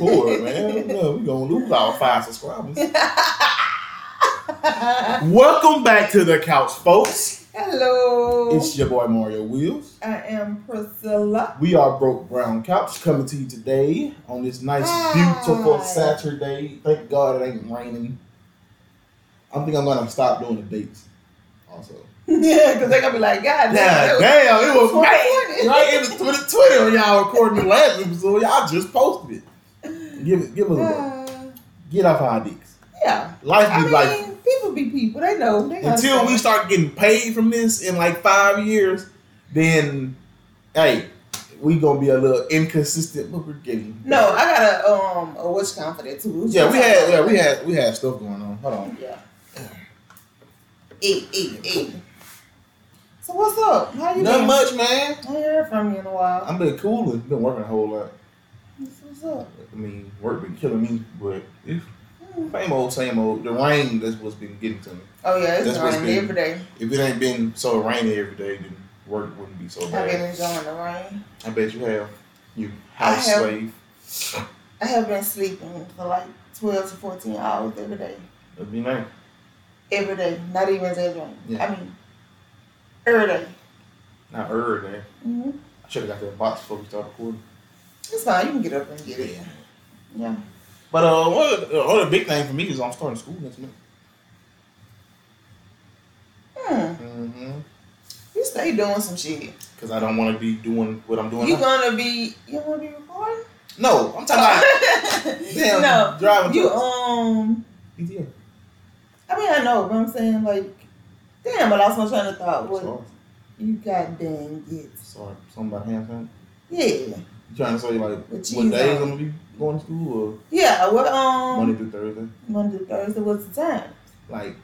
bored, man. No, we gonna lose our five subscribers. Welcome back to the couch, folks. Hello. It's your boy Mario Wheels. I am Priscilla. We are Broke Brown Couch coming to you today on this nice, Hi. beautiful Saturday. Thank God it ain't raining. I think I'm gonna stop doing the dates. Also, yeah, because they're going to be like, God damn. damn, it was right. 2020. Right, it was 2020 when y'all recording the last episode. Y'all just posted it. Give it, give us a look. Uh, Get off our dicks. yeah. Life I be mean, life. people be people. They know. They Until we start getting paid from this in like five years, then hey, we gonna be a little inconsistent, but we're getting. No, I got a, um, a witch count for that too. Yeah, we had, yeah, we had, we had stuff going on. Hold on. Yeah. Eight, eight, eight. So what's up? How you Not been? much, man. I ain't heard from you in a while. I've been cooling. Been working a whole lot. What's up? I mean, work been killing me, but it's same old, same old. The rain that's what's been getting to me. Oh yeah, it's That's raining been- every day. If it ain't been so rainy every day, then work wouldn't be so bad. I've been enjoying the rain. I bet you have. You I house have. slave. I have been sleeping for like twelve to fourteen hours every day. That'd be nice. Every day, not even exaggerating. Yeah. I mean, every day. Not every day. Mm-hmm. I should have got that box before we started recording. It's fine. You can get up and get it. Yeah. But uh, one of the other big thing for me is I'm starting school next month. Hmm. Mm-hmm. You stay doing some shit. Because I don't want to be doing what I'm doing You now. gonna be? You wanna be recording? No, I'm talking about damn no. driving You trucks. um. PTA. I mean, I know, but I'm saying like, damn. But I lost my train of thought. What Sorry. you got? Dang it. Sorry. Something about hand. Yeah. You trying to say like what days. I'm gonna be going to school Yeah. What or um. Monday through Thursday? Monday, through Thursday. What's the time? Like,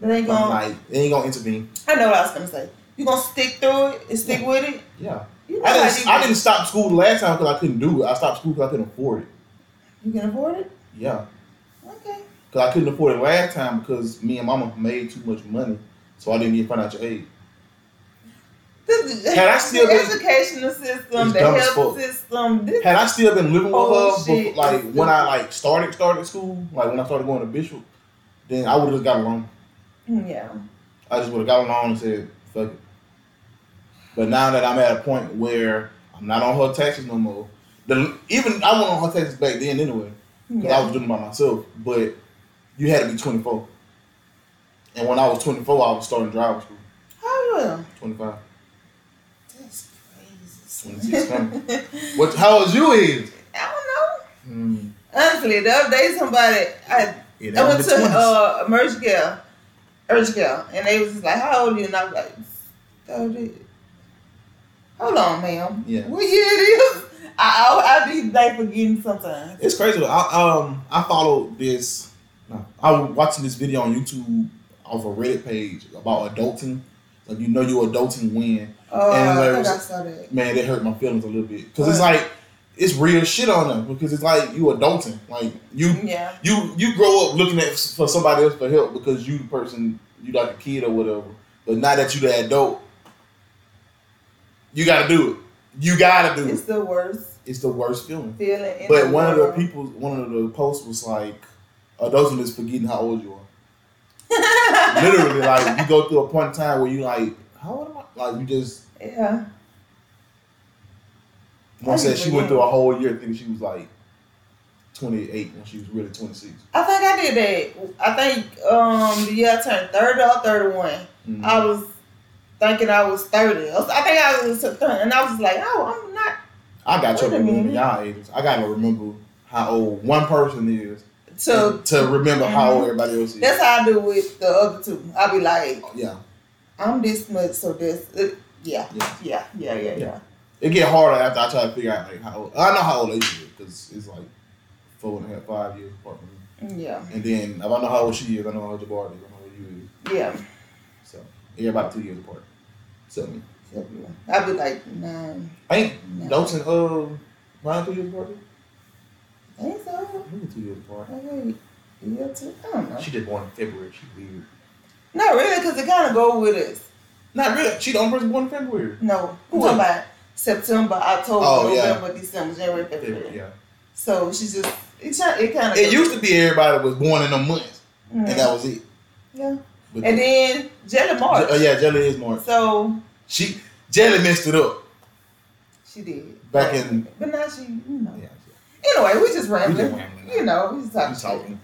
they ain't gonna. like, it ain't gonna intervene. I know what I was gonna say. You gonna stick through it and stick with it? Yeah. You know I didn't. I didn't stop school the last time because I couldn't do it. I stopped school because I couldn't afford it. You can afford it? Yeah. Okay. Because I couldn't afford it last time because me and Mama made too much money, so I didn't get financial aid. Had I still the been- educational system, the health system, this Had I still been living with Oh, her, before, like when I like started started school, like when I started going to Bishop, then I would have just got along. yeah. I just would have got along and said, "Fuck it." But now that I'm at a point where I'm not on her taxes no more, the, even I wasn't on her taxes back then anyway, because I was doing it by myself. But you had to be 24, and when I was 24, I was starting driving school. How will? 25. That's crazy. 26 coming. What? How old you is? I don't know. Mm. Honestly, the other day somebody I, Yeah, I went to the 20s. uh merge Girl, urge care, and they was like, "How old are you?" And I was like, 30. Hold on, ma'am. Yeah. What year it is? I I, I be like forgetting sometimes. It's crazy. I um I followed this. No, I was watching this video on YouTube off a Reddit page about adulting. Like you know you're adulting when Oh, And I think was- I saw that. man that hurt my feelings a little bit because it's like it's real shit on them because it's like you adulting like you Yeah. you you grow up looking at for somebody else for help because you the person you like a kid or whatever but now that you the adult you gotta do it you gotta do It's it It's the worst it's the worst feeling feeling. But one of the people, one of the posts was like, "Adulting is forgetting how old you are." Literally, like you go through a point in time where you like, "How old am I?" Like you just. yeah. One said she went through a whole year thinking she was like twenty eight when she was really twenty six. I think I did that. I think um the year I turned thirty or thirty one. Mm-hmm. I was thinking I was thirty. I was- I think I was thirty, and I was like, oh, I'm not. I got Wait trouble a remembering minute. y'all ages. I gotta remember how old one person is and to remember how old Mhm. everybody else is. that's how I do with the other two. I'll be like, yeah, I'm this much, so this. Uh, yeah, yeah. yeah, yeah, yeah, yeah. It get harder after I try to figure out like how old. I know how old Asia is because it's like four and a half, five years apart from me. Yeah, And then if I know how old she is, I know how old Jabbar is, I know how old you is. yeah. So yeah, about two years apart. So I'll be like nine. ain't No. Dalton uh around two years apart? I think so. Maybe two years apart. Oh, wait, year two. I don't know. She just born in February. She weird. Not really, because it kind of go with us. Not really. She the only person born in February. No, Who I'm talking about September, October, Oh, yeah. November, December, January, February, yeah. So she just it, it kind of It used to be everybody was born in them months, and that was it. yeah. But And then Jelly March. Uh, yeah, Jelly is more. So She Jelly messed it up she did back in. but now she you know. Yeah, Anyway, we just rambling. just rambling. You know, we just talking. I'm talking.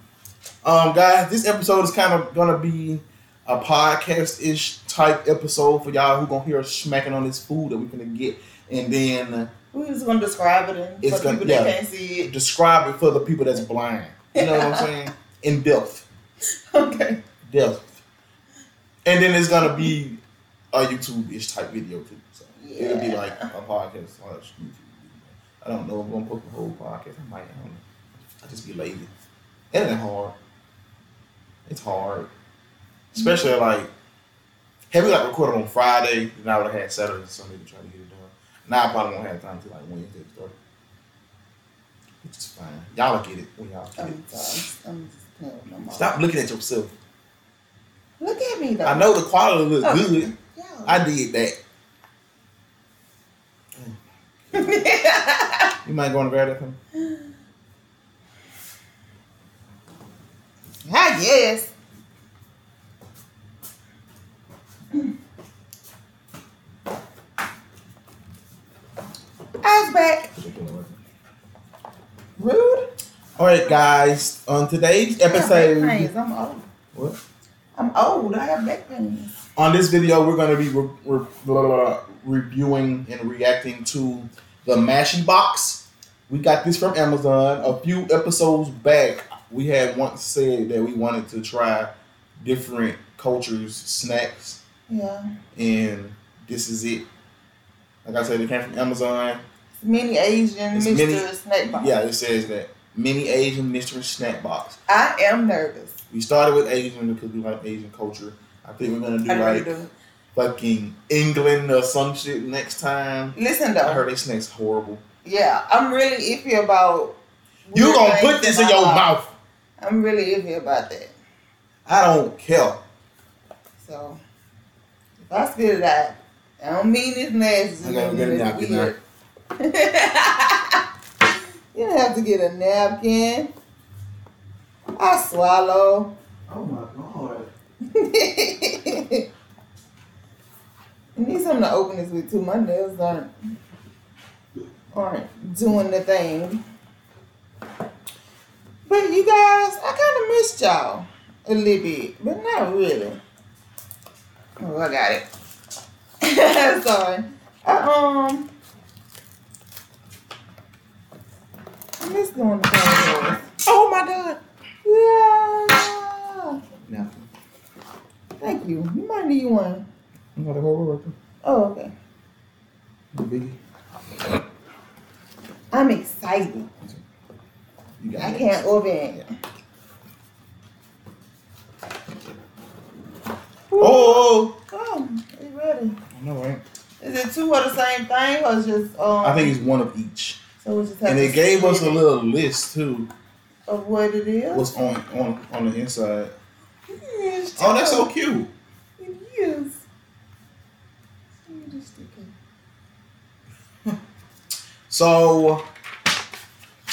Um, guys, this episode is kind of gonna be a podcast ish type episode for y'all who gonna hear us smacking on this food that we're gonna get, and then We just gonna describe it and It's for gonna- people that can't see it. describe it for the people that's blind. You know what I'm saying? In depth, Okay. depth, and then it's gonna be a YouTube ish type video too. So it'll be like a podcast slash YouTube. I don't know if I'm gonna post the whole podcast. I might. I don't know. I just be lazy. It ain't hard. It's hard, especially like have we like recorded on Friday, then I would have had Saturday and Sunday to try to get it done. Now I probably won't have time to like Wednesday to start. Which is fine. Y'all get it when y'all get I'm it. I'm just playing with my mom. Stop looking at yourself. Look at me though. I know the quality looks Oh. good. Yeah. I did that. You might go on the verdict. I guess. Back. Rude. All right, guys. On today's I have back episode. I'm old. what? I'm old. I have back pains. on this video, we're going to be re- re- blah, blah, blah, reviewing and reacting to the Mashy Box. We got this from Amazon. A few episodes back, we had once said that we wanted to try different cultures' snacks, Yeah. and this is it. Like I said, it came from Amazon. Mini Asian It's mini- Snack Box. Yeah, it says that mini Asian mystery snack box. I am nervous. We started with Asian because we like Asian culture. I think we're gonna do I like do. fucking England or some shit next time. Listen though, I heard they snacks horrible. Yeah, I'm really iffy about. You gonna put this in your mouth. mouth? I'm really iffy about that. I don't care. So if I spit it out, I don't mean it's nasty. I gotta get napkin weird. You don't have to get a napkin. I swallow. Oh my god. I need something to open this with too. My nails aren't aren't doing the thing. But you guys, I kind of missed y'all a little bit, but not really. Oh, I got it. Sorry. I, um, I miss doing the phone Oh my god. Yeah. Napkin. Thank you. You might need one. I'm gonna hold it. Oh, okay. Biggie. I'm excited. You got I it. can't open it. Oh, Oh, it's ready. I know, right? Is it two of the same thing or just um? I think it's one of each. So. We just And they gave us a little list too. of what it is. What's on on on the inside? Yes, Oh, that's so cute. It is. Let me just stick it. So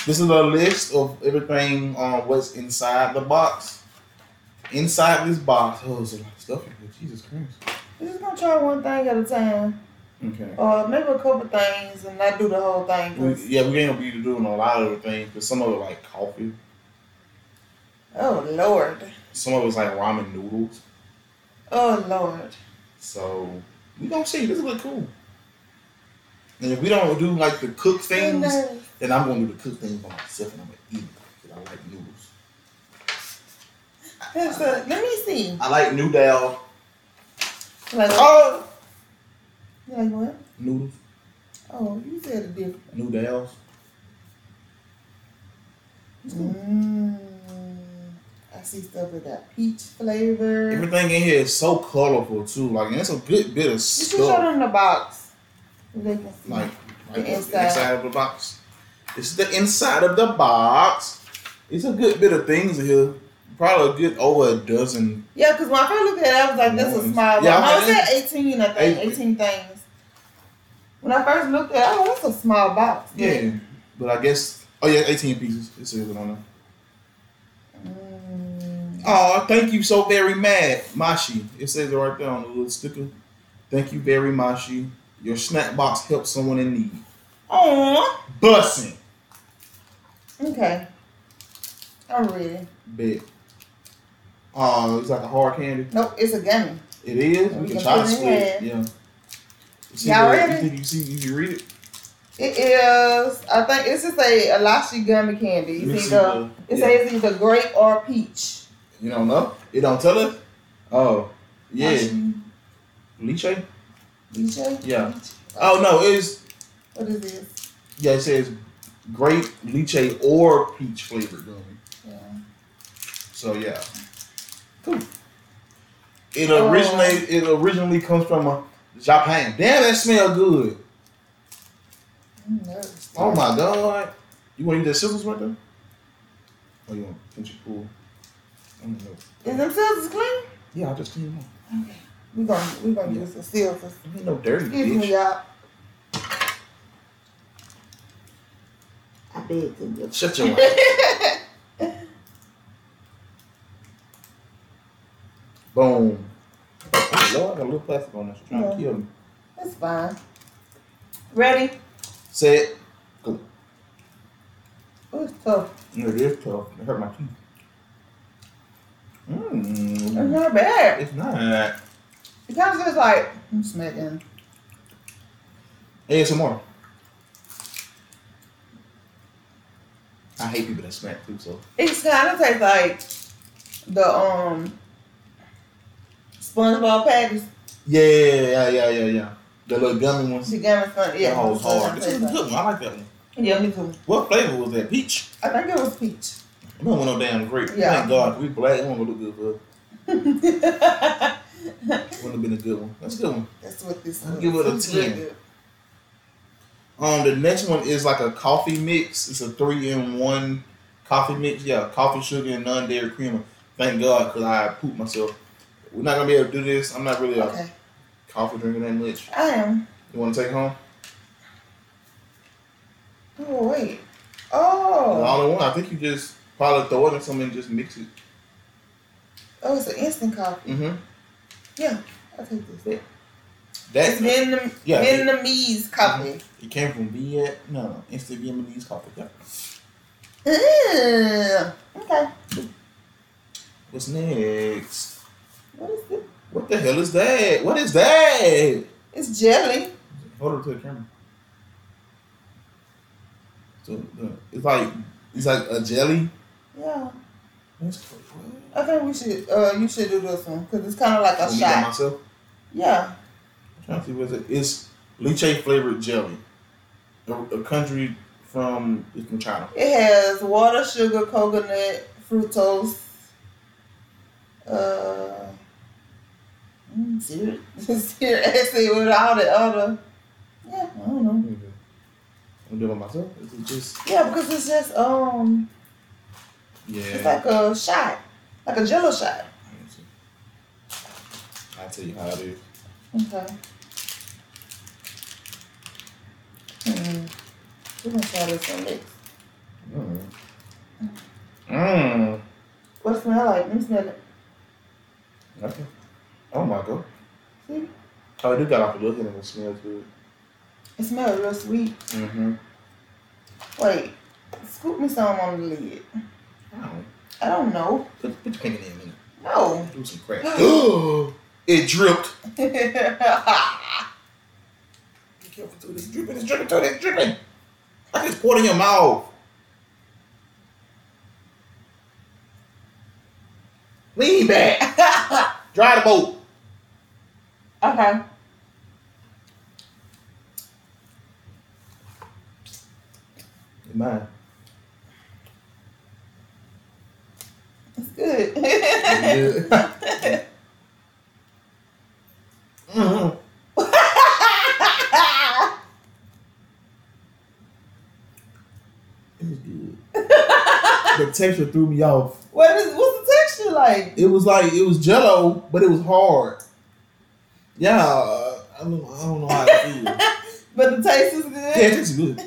this is a list of everything on what's inside the box. Inside this box, oh, there's a lot of stuff in here. Jesus Christ. We're just gonna try one thing at a time, Okay. or maybe a couple things, and not do the whole thing. We, yeah, we ain't gonna be doing a lot of the things because some of it like coffee, oh Lord, some of it's like ramen noodles. oh Lord. So we gonna see. This look cool. And if we don't do like the cook things, then I'm gonna do the cook things by myself and I'm gonna eat it because I like noodles. That's a- let me see. I like noodle Like, oh like what? noodles, Oh, you said it different. noodles. Mm, I see stuff with that peach flavor. Everything in here is so colorful too. Like and it's a good bit of stuff. should show them the box. They can see. Like, The like the inside. inside of the box. This is the inside of the box. It's a good bit of things in here. Probably a good over a dozen. yeah, because when I first looked at it, I was like, this a Nice. small Yeah, box." No, I it said eighteen. I think Eight- eighteen things. When I first looked at, it, oh, that's a small box. Yeah, but I guess Oh yeah, 18 pieces. It says it on there. Mm, Oh, thank you so very much, Mashi. It says it right there on the little sticker. Thank you very Mashi. Your snack box helps someone in need. Aw. Bussing. Okay. I'm ready. Bet. Oh, it's like a hard candy. Nope, it's a gummy. It is. We We can can try to it split. Yeah. You see Y'all ready? You you see? You read it? It is. I think it's just a Alashi gummy candy. It's see either the- it yeah. says either grape or peach. You don't know? It don't tell us? Oh, yeah. Alashi, Lychee? Lychee? Yeah. Oh, no. It's, What is this? yeah, it says grape, lychee, or peach flavored gummy. Yeah. So, yeah. Cool. It Oh. it originally comes from uh, Japan. Damn, that smell good. Mm, Oh, my God. You want to use that scissors right there? Oh, you want to pinch your pool? I don't know. Is them scissors clean? Yeah, I'll just clean them. Okay. We're gonna we're gonna Yeah. use some scissors. Ain't no dirty, Excuse bitch. me, y'all. I beg to you. Shut your mouth. Boom. Oh, Lord, I got a little plastic on this. Trying Yeah. to kill me. That's fine. Ready? Say it. Go. Oh, it's tough. It is tough. It hurt my teeth. Mmm. It's not bad. It's not. It kind of tastes like I'm smacking. more. I hate people that smack too, so. It kind of tastes like the um SpongeBob patties. Yeah, yeah, yeah, yeah, yeah. The little gummy ones. The gummy sponge. Yeah, that what hard. This is a good one. I like that one. Yeah, me too. What flavor was that? Peach? I think it was peach. We don't want no damn grape. Yeah. Thank God. We black. It won't look good for us. Wouldn't have been a good one. That's a good one. That's what this I'll give it a It's 10. good. Um, the next one is like a coffee mix. It's a three in one coffee mix. Yeah, coffee, sugar, and non dairy creamer. Thank God, because I pooped myself. We're not gonna be able to do this. I'm not really a Okay, coffee drinker that much. I am. You want to take home? Oh wait. The Oh, only one. I think you just probably throw it in something and just mix it. oh, it's an instant coffee. Mm-hmm. Yeah, I'll take this. That It's Vietnam, yeah, it, Vietnamese coffee. it came from Viet. No, no, instant Vietnamese coffee. Yeah. Okay. What's next? What is this? What the hell is that? What is that? It's jelly. Hold it to the camera. So uh, it's like it's like a jelly. Yeah. I think we should. Uh, you should do this one because it's kind of like a Let shot. myself. Yeah. I'm trying to see what is it. It's lychee flavored jelly. A, a country from it's from China. It has water, sugar, coconut, fructose. Uh. Mm, syrup, acid with all the other. Yeah, I don't know. I'm doing it myself. Is it just Yeah, because it's just um, yeah? it's like a shot, like a Jello shot. Let me see. I'll tell you how it is. Okay. Hmm. We're gonna try this one next. Mm. Mm. What smell like? Let me smell it. Okay. Oh my god. See? Oh, it do got off a little hit and it smells good. It smells real sweet. Mm-hmm. Wait, scoop me some on the lid. I don't know. Put, put your finger in a minute. No. Do some crack. it dripped. Be careful too. It's dripping. It's dripping too. It's dripping. I just poured in your mouth. Lean back. Dry the boat. Okay. Mine. It's good. mm-hmm. It good. the texture threw me off. what is what's the texture like? It was like it was Jello, but it was hard. Yeah, uh, I don't, I don't know how to feel. But the taste is good. yeah, good. it's good.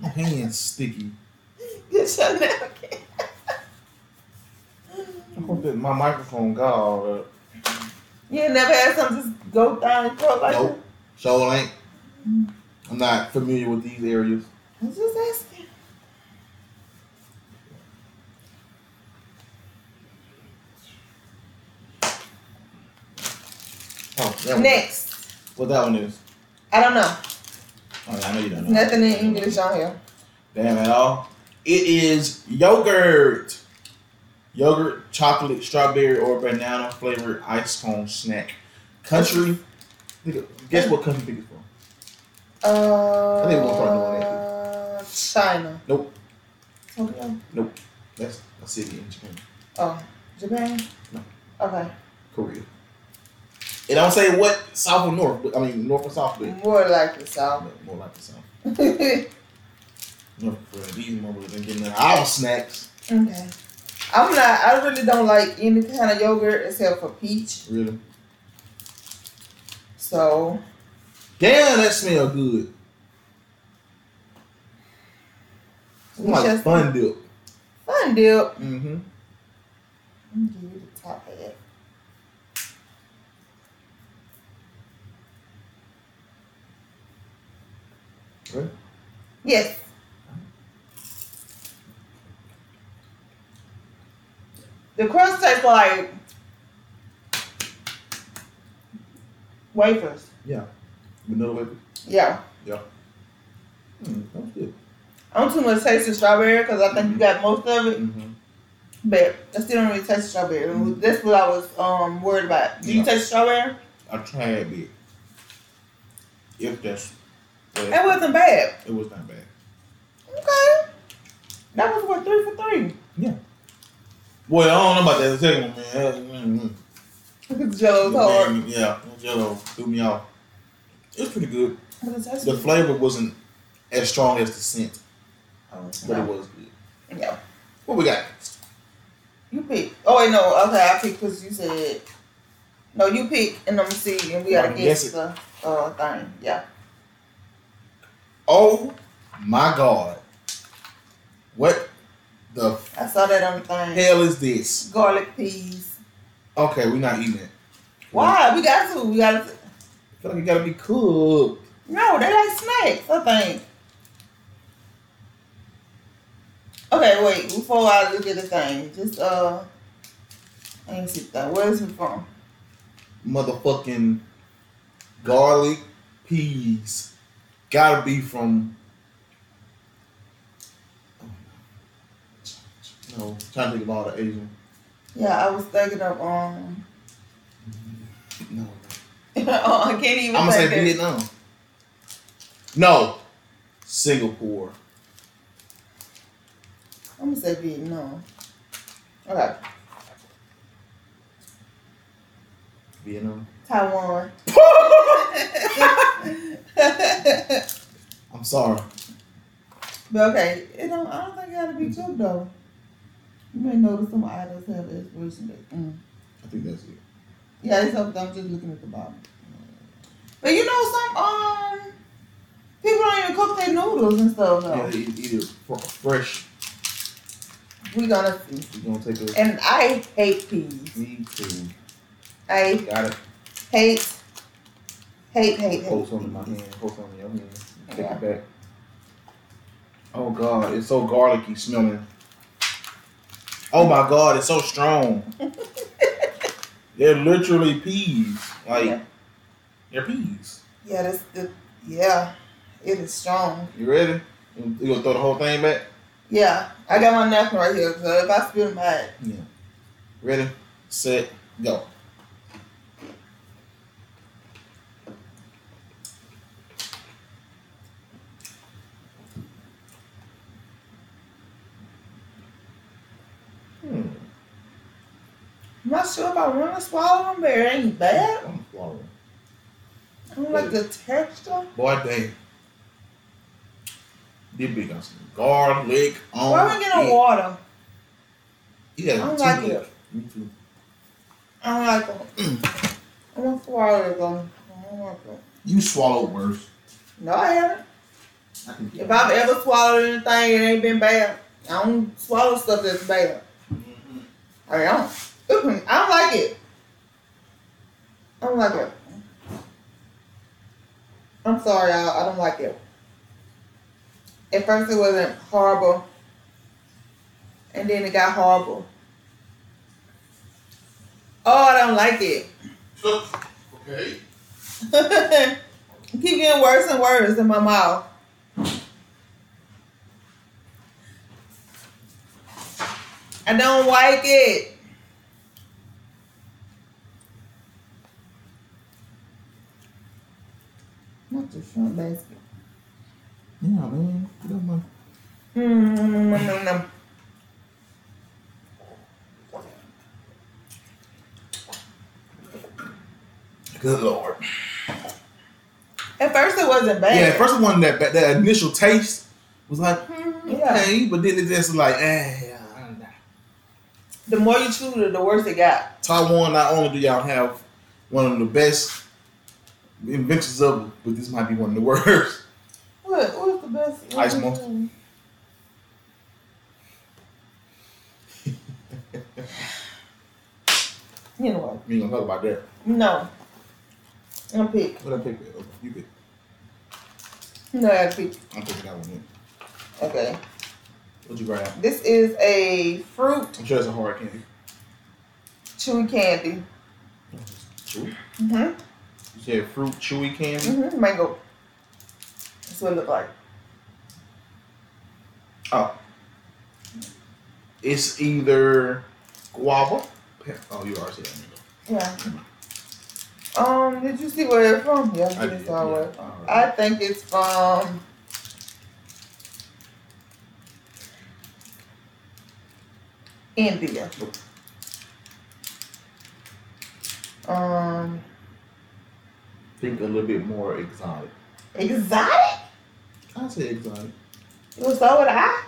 My hands sticky. Get your napkin. I hope that my microphone got all that. You ain't never had something just go down your throat like Nope. So ain't. I'm not familiar with these areas. I'm just asking. Oh, that one. Next. What that one is? I don't know. Oh, I know you don't know. Nothing in English on here. Damn at all. It is yogurt. Yogurt, chocolate, strawberry, or banana flavored ice cone snack. Country. Guess what country think it's from? Uh, I think we're gonna start China. Nope. nope That's a city in Japan. Oh, Japan. No. Okay. Korea. It don't say what south or north, but I mean north or south, but More likely so. more like the south. North Korea. These motherfuckers ain't getting our snacks. okay. I'm not. I really don't like any kind of yogurt except for peach. Really. So Damn, that smell good. It's like fun dip. fun dip. Mm-hmm. Let me give you the top of it. Really? Yes. The crust tastes like wafers. Yeah. Vanilla wafer. Yeah. Mm, that's good. I don't too much taste of strawberry because I think you got most of it, Mm-hmm. but I still don't really taste strawberry. Mhm. That's what I was um worried about. Do you Yeah. taste strawberry? I tried a bit. If that's, but It wasn't bad. it was not bad. Okay. That was what three for three. Yeah. Well, I don't know about that second one, man. Mm-hmm. Jello's hard. Yeah, Jello threw me off. It was pretty good. But The flavor wasn't as strong as the scent, but no. it was good. Yeah. What we got? You pick. Oh wait, no. Okay, I pick because you said. No, you pick, and I'm gonna see, and we gotta guess the uh thing. Yeah. Oh my god. What the I saw that on the thing. hell is this? Garlic peas. Okay, we're not eating it. Why? We got to. We got to. I feel like it gotta be cooked. No, they like snacks. I think. Okay, wait. Before I look at the thing, just uh, I ain't see that. Where is it from? Motherfucking garlic peas. Gotta be from. You No, trying to think of all the Asian. Yeah, I was thinking of um. No, oh, I can't even. I'm gonna say of- Vietnam. No, Singapore. I'm gonna say Vietnam. Okay, Vietnam. Taiwan. I'm sorry. but okay, it don't. I don't think it gotta be cooked though. You may notice some items have expiration date. Mm. I think that's it. Yeah, it's up. I'm just looking at the bottom. But you know, some um people don't even cook their noodles and stuff. Yeah, No, they eat, it fr- fresh. we gonna see. We're gonna take a. And I hate peas. Me too. I Got it. hate, hate, hate, Hold hate. some in my hand. Hold in your hand. Take Yeah. it back. Oh God, it's so garlicky smelling. Oh my God, it's so strong. They're literally peas. Like Yeah. they're peas. Yeah, that's the yeah. It is strong. You ready? You you gonna throw the whole thing back? Yeah, I got my napkin right here. So if I spill my, Yeah. Ready, set, go. Not sure if I want to swallow them, but it ain't bad. I'm swallowing. I don't like the texture. Boy, dang. This big got some garlic on Why we get no it. water? Yeah, I don't like much. it. Me too. I don't like them. I want to swallow them. I don't like them. You swallowed worse. No, I haven't. I If I've ever swallowed anything, it ain't been bad. I don't swallow stuff that's bad. Mhm. I don't. I don't like it. I don't like it. I'm sorry, y'all. I don't like it. At first, it wasn't horrible, and then it got horrible. Oh, I don't like it. Okay. Keep getting worse and worse in my mouth. I don't like it. Not the shrimp basket. Yeah, man. Get up, man. Mm, mm, mm, mm. Good lord. At first, it wasn't bad. Yeah, at first one that that, that initial taste was like, Mhm, okay, yeah. but then it just like, eh, yeah. I don't know. The more you chewed it, the worse it got. Taiwan, not only do y'all have one of the best inventions of it, but this might be one of the worst. What? What's the best? Ice Monster. You know what? Ain't gonna talk about that. No. I'm pick. What I pick? Okay, you pick. No, I pick. I'm picking that one. Okay. What'd you grab? This is a fruit I'm sure it's a hard candy. chewy candy. Chewy. Mm-hmm. You said fruit chewy candy. Mm-hmm. Mango. That's what it look like. Oh. It's either guava. Oh, you already said that. Yeah. Um, did you see where it's from? Yeah, I did, yeah. where. Alright. I think it's from India. Um, Think a little bit more exotic. exotic? I say exotic. It was so would I.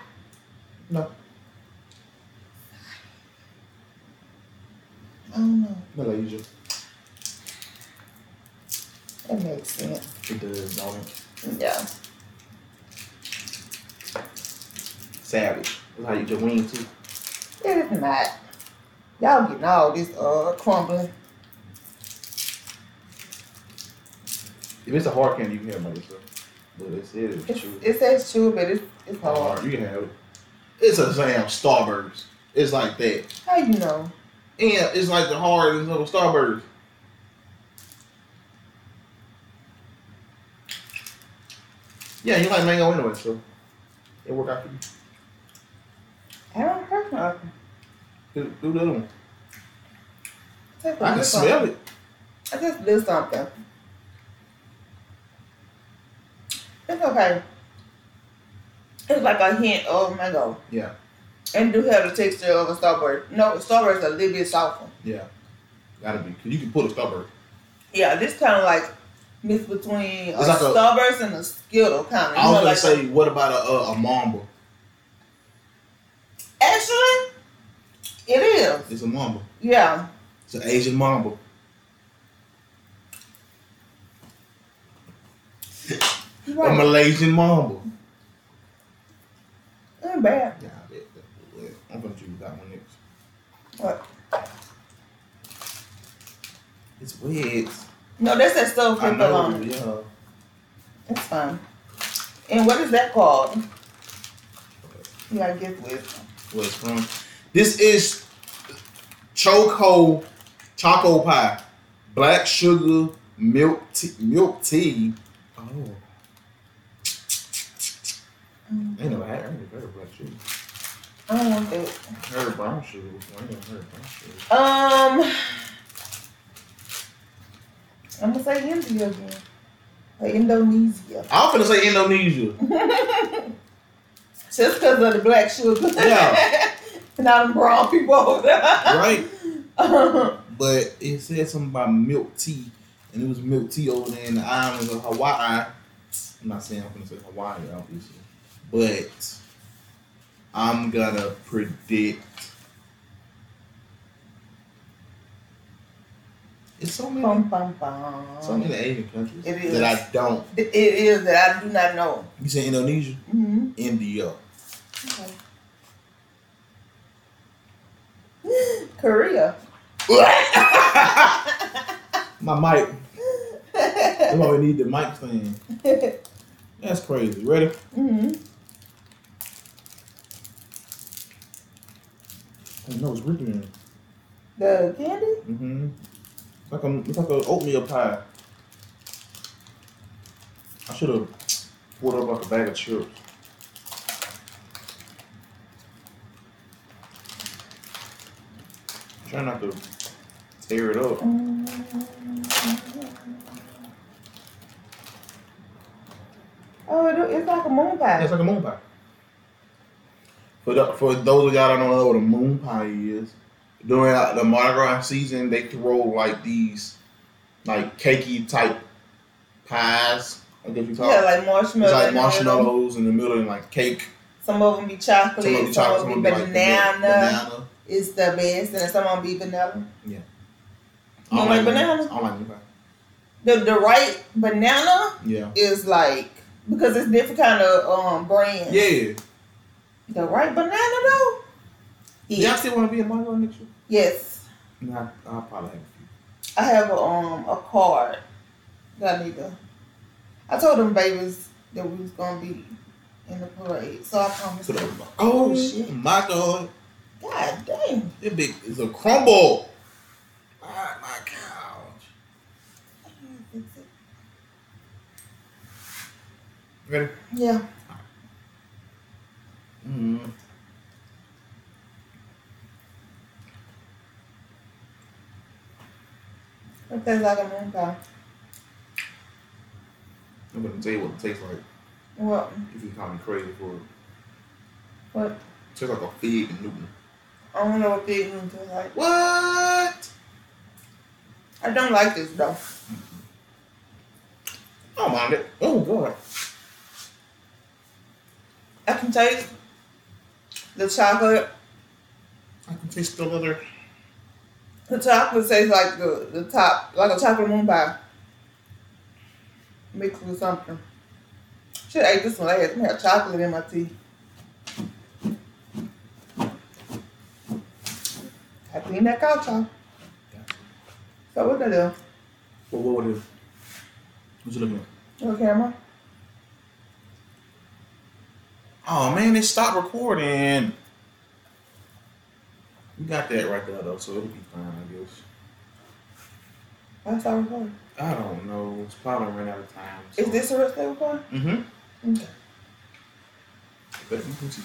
No, I don't know. Malaysia. That makes sense. It does, don't it? Yeah. Savage. That's how you just wing too. It is not. Y'all getting all this uh crumbling. If it's a hard candy, you can have Malaysia. But it's, it is It's, chewy. it says chew, but it's it's hard. hard. You can have it. It's a damn Starburst. It's like that. How you know? And it's like the hard little Starburst. Yeah, you like mango anyway, so it work out for you. I don't hurt nothing. Do, do the other one. Take a I can smell on- it. I just did something. It's okay. It's like a hint of mango. Yeah. And do have the texture of a starburst. No, starburst a little bit softer. Yeah. Gotta be. You can pull a Starburst. Yeah, this kind of like mix between a It's like a- starburst and a skittle kind of. I was gonna like say, what about a, a, a Mamba? actually, it is. It's a Mamba. Yeah. It's an Asian Mamba. You're A. Malaysian Mamba. Ain't bad. Yeah, I bet. Yeah, I'm gonna choose that one next. What? It's weird. No, that's that stuff I with know. on it. Yeah. That's fine. And what is that called? You gotta get with. Where it's from. This is Choco Choco Pie. Black sugar milk tea, milk tea. Oh, I ain't never had. I ain't heard of black sugar. I don't want that. I heard of brown sugar before. I ain't never heard of brown sugar. Um, I'm gonna say India again. Or Indonesia. I'm gonna say Indonesia. Just because of the black sugar. Yeah. and all the brown people over there. right? Uh, But it said something about milk tea, and it was milk tea over there in the islands of Hawaii. I'm not saying I'm gonna say Hawaii, obviously, but I'm gonna predict It's so many, Bum, bum, bum. so many Asian countries It is. that I don't. It is that I do not know. You say Indonesia, Mm-hmm. India. Korea. My mic. That's why we need the mic stand. That's crazy. Ready? hmm I know it's ripping. The candy? Mm-hmm. It's like a it's like an oatmeal pie. I should have poured up like a bag of chips. Try not to tear it up. Oh, it, it's like a moon pie. It's like a moon pie. For the, for those of y'all that don't know what a moon pie is, during uh, the Mardi Gras season, they throw like these like cakey type pies. I guess you talk. yeah, like marshmallows. it's like marshmallows in the middle and like cake. Some of them be chocolate. Some Some of of the chocolate, some them of be them like banana. banana. It's the best, and some of them be vanilla. I You don't like banana? I don't like pie. The the right banana Yeah. is like because it's different kind of um brand. Yeah. The right banana though. Yeah. I still want to be a Gras next year. Yes. Nah, I'll probably have a few. I have a um a card that I need to. I told them babies that we was gonna be in the parade, so I promised So them. that- oh shit, my god, God dang! that big is a crumble. Ah, my couch. Ready? Yeah. Mm. It tastes like a moon pie. I'm gonna tell you what it tastes like. What? If you call me crazy for it. What? It tastes like a fig and Newton. I don't know what fig and moon tastes like. What? I don't like this though. I don't mind it. Oh god. I can taste the chocolate. I can taste the leather. The chocolate tastes like the, the top, like a chocolate moon pie. Mixed with something. Should have ate this one last. I have chocolate in my tea. I clean that couch off. So what that do? What, what would it? What you looking at? Your camera? Oh man, it stopped recording. We got that right there though, so it'll be fine, I guess. I saw recording. I don't know. It's probably ran out of time. Is this a real estate recording? Mm-hmm. Okay. But you can see.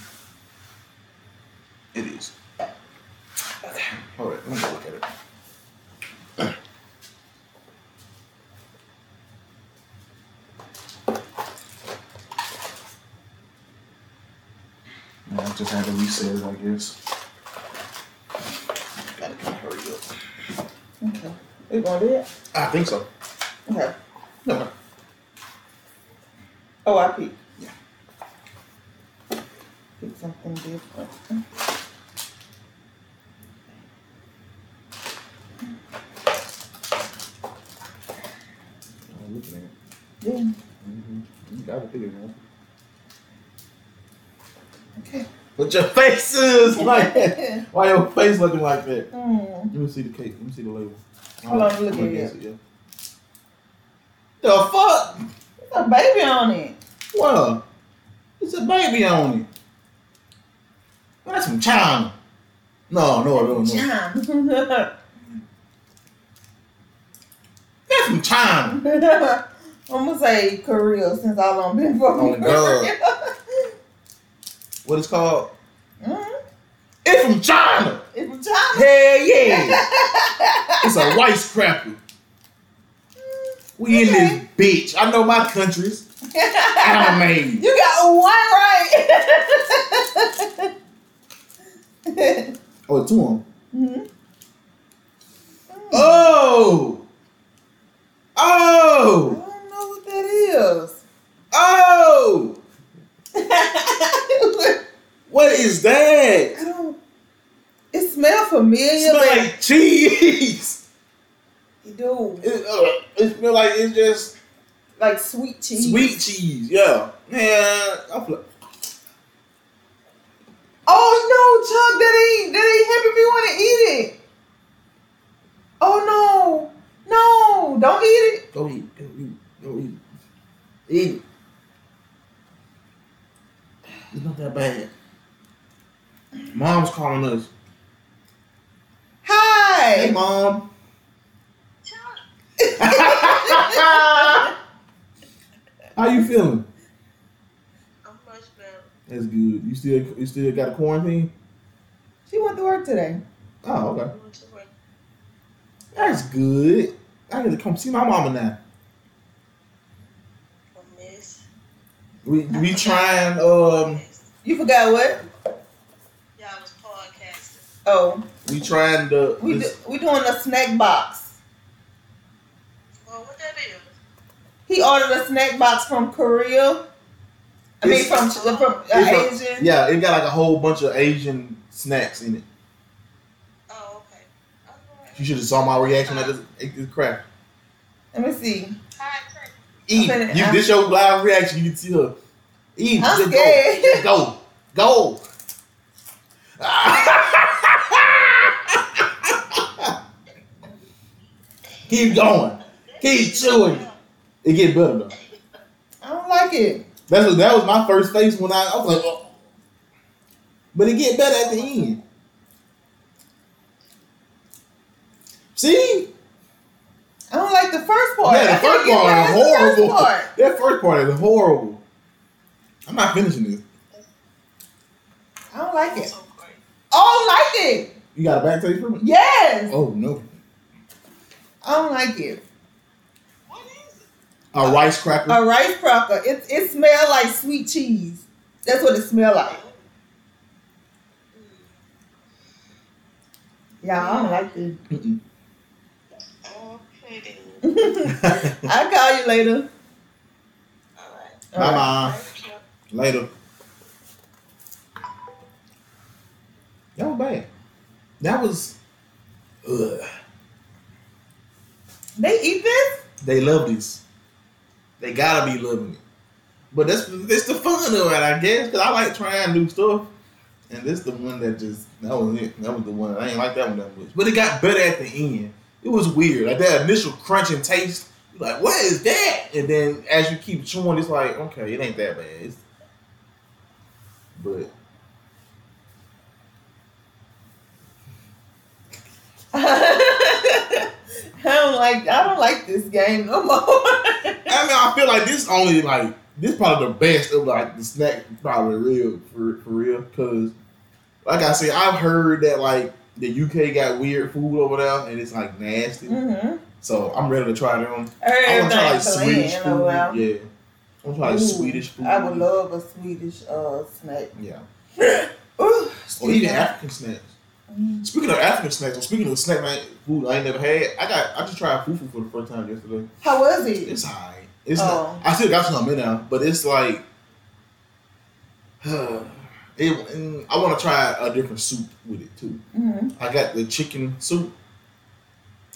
It is. Okay. Hold it. Let me look at it. Just had to reset it, I guess. Gotta kind of hurry up. Okay. We gonna do it? I think so. Okay. No. Oh, I picked. Yeah. Pick something different. I'm looking at it. Yeah. Mm-hmm. You gotta pick it, man. What your face is like that? Why your face looking like that? Mm. Let me see the cake. Let me see the label. Hold on, look at it. yeah. The fuck? There's a baby on it. What? It's a baby on it. That's from China. No, no, no, no. John. That's from China. I'm gonna say Korea since I don't been for Oh, God. What it's called? Mm It's from China. It's from China. Hell yeah. it's a wisecracker. We in this bitch. I know my countries. I Anime. you got one right. Oh, two of them. Mhm. Oh! I Oh! don't know what that is. Oh! What is that? I don't. It smells familiar. It smell but like cheese. You do. It, uh, it smell like it's just Like sweet cheese. sweet cheese. Yeah, man. I feel, Oh no, Chuck, that ain't that ain't helping me want to eat it. Oh no, no, don't eat it. go eat, go eat, go eat, eat it. It's not that bad. Mom's calling us. Hey, Hi. mom. How you feeling? I'm much better. That's good. You still you still got a quarantine? she went to work today. Oh, okay. I went to work. That's good. I get to come see my mama now. I miss. We we trying um You forgot what? Y'all was podcasting. Oh, we trying to we do, we doing a snack box. Well, what that is? He ordered a snack box from Korea. I mean, from from uh, it's a- Asian. yeah, it got like a whole bunch of Asian snacks in it. Oh, okay. Alright. You should have saw my reaction at this, at this crap. Let me see. Hi, Eat. I'm You I'm- this your live reaction. You can see her. Eat. I'm Just scared. Go. Go. Go. Keep going. Keep chewing. It get better though. I don't like it. That's what, that was my first face when I, I was like, oh. but it get better at the end. See, I don't like the first part. yeah, the first part is horrible. part. That first part is horrible. I'm not finishing this. I don't like it. I don't like it. You got a back taste from it? Yes. Oh no, I don't like it. What is it? a rice cracker. A rice cracker. It it smells like sweet cheese. That's what it smells like. Yeah, I don't like it. Mm-mm. Okay, then. I'll call you later. Alright. Bye bye. Thank you. Later. That was bad. That was. Ugh. They eat this? They love this. They gotta be loving it. But that's that's the fun of it, I guess. Cause I like trying new stuff, and this the one that just that was it. That was the one I ain't like that one that much. But it got better at the end. It was weird, like that initial crunch and taste. You're like, what is that? And then as you keep chewing, it's like, okay, it ain't that bad. It's, but I don't like I don't like this game no more. I mean, I feel like this only like this probably the best of like the snack probably real for for real because like I said, I've heard that like the UK got weird food over there and it's like nasty. mm-hmm. So I'm ready to try them. I want to try like Swedish food. Yeah, I want to try like Ooh, Swedish food. I would love a Swedish uh snack. Yeah, Ooh, or even. African snacks. Mm. Speaking of African snacks, or speaking of snack night food I ain't never had, I got I just tried fufu for the first time yesterday. How was it? It's alright. It's Oh. not, I still got some in there, but it's like it. and I want to try a different soup with it too. hmm I got the chicken soup.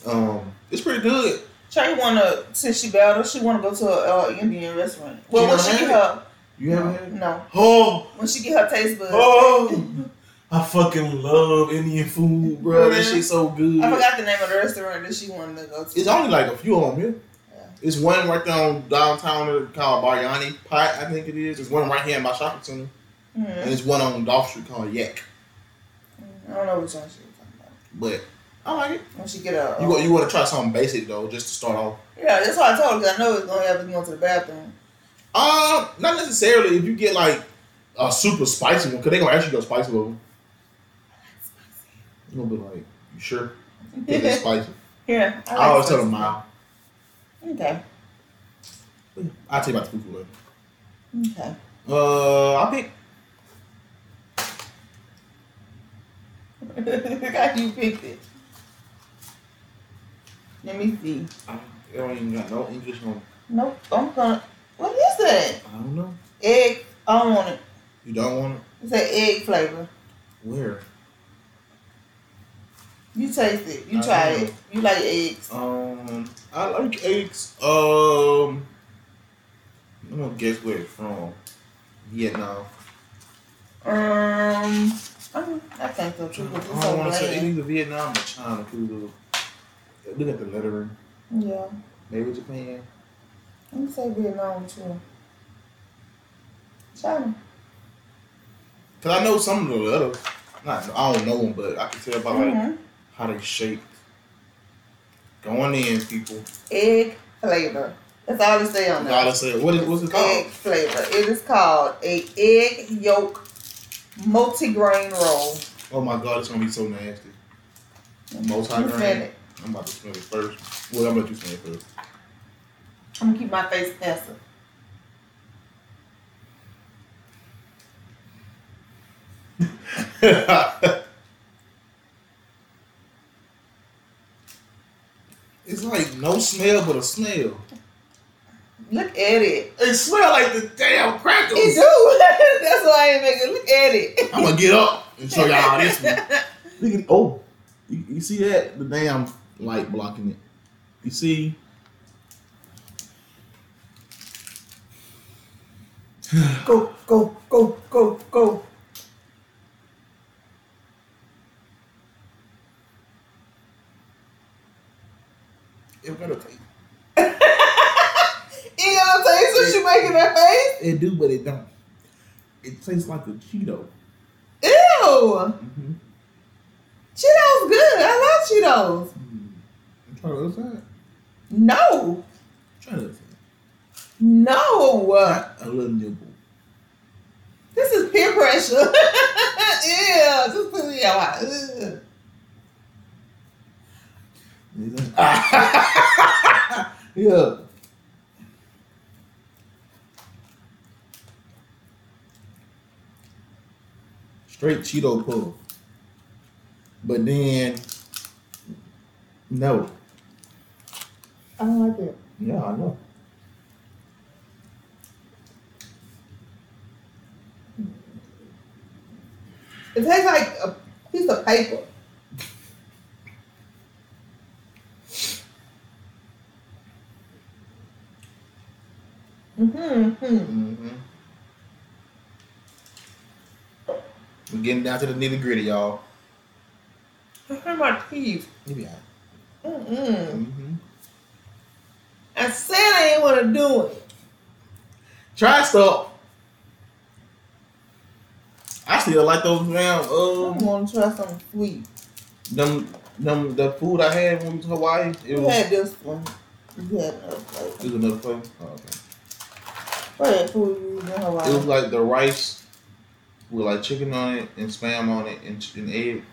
Um, it's pretty good. Trey wanna since she battled, she wanna go to an uh, Indian restaurant. Well, She when she get her You haven't no, Oh, when she get her taste buds. oh! I fucking love Indian food, bro. That shit's so good. I forgot the name of the restaurant that she wanted to go to. It's only like a few of them here. Yeah. It's one right there on downtown called Biryani Pot, I think it is. There's one right here in my shopping center. Mhm. And there's one on Dolph Street called Yak. I don't know which one she was talking about. But I like it. When she get a You, want- you want to try something basic though, just to start off. yeah, that's what I told her 'cause I know it's gonna have to go to the bathroom. Uh, not necessarily. If you get like a super spicy one, cause they're gonna actually go spicy with them. You gonna be like, you sure? 'Cause it's spicy. yeah, I, always tell them mild. Okay, I'll tell you about the food later. okay. Uh, I'll pick. How you picked it? Let me see. I don't even got no English on. Nope, I'm gonna. What is that? I don't know. Egg. I don't want it. You don't want it? It's an egg flavor. Where? You taste it. You I try it. You like eggs. Um, I like eggs. Um, I'm gonna guess where it's from. Vietnam. Um, I, I think so I too. 'cause it's don't want to say bland. either Vietnam or China. Uh, look at the lettering. Yeah, Maybe Japan. I'm gonna say Vietnam too. China. Cause I know some of the letters. Not, I don't know them, but I can tell by like Mhm. How they shaped. Going in, people. Egg flavor. That's all it say on there. Gotta say, what is what's it called? Egg flavor. It is called a egg yolk multigrain roll. Oh my god, it's gonna be so nasty. Multi You smell I'm about to smell it first. Well, I'm gonna let smell it first. I'm gonna keep my face passive. it's like no smell but a smell. Look at it. It smell like the damn crackers. It do. That's why I ain't making. It. Look at it. I'm gonna get up and show y'all this one. Look at oh, you, you see that the damn light blocking it. You see. Go, go, go, go, go. It gotta taste. You gonna taste what you making that face? It do, but it don't. It tastes like a Cheeto. Ew. Mm-hmm. Cheetos good. I love Cheetos. Try the other side. No. Try the other side. No. A little nibble. This is peer pressure. yeah, just put it out. Yeah. Straight Cheeto pull. But then, no. I don't like it. Yeah, I know. It tastes like a piece of paper. Mm-hmm. Mm-hmm. We're getting down to the nitty gritty, y'all. I hurt my teeth. You be all right. Mm-mm. Mm-hmm. I said I didn't want to do it. Try stuff. I still like those damn I um want to try something sweet. them them the food I had when we was in Hawaii. It You was had this one. You had another flavor. it was another flavor. Oh, okay. What food you used in It was like the rice with like chicken on it and spam on it and, ch- and egg.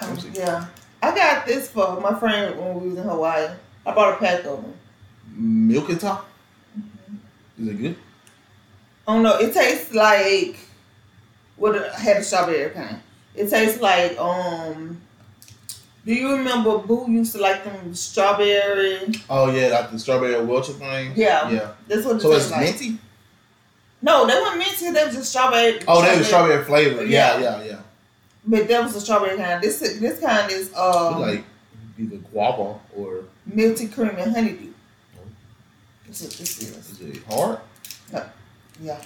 Um, yeah. I got this for my friend when we was in Hawaii. I bought a pack of them. Milk and top. Is it good? I don't know. It tastes like what I had a strawberry kind. It tastes like um. Do you remember Boo used to like them strawberry? Oh yeah, like the strawberry Welcher thing. Yeah, Yeah. that's what So it's like. minty. No, they weren't minty. They was just strawberry. Oh, they was strawberry flavor. Yeah, Yeah. yeah, yeah. But that was a strawberry kind. This this kind is um like either guava or milky cream and honeydew. That's what this is. is it hard? Yeah.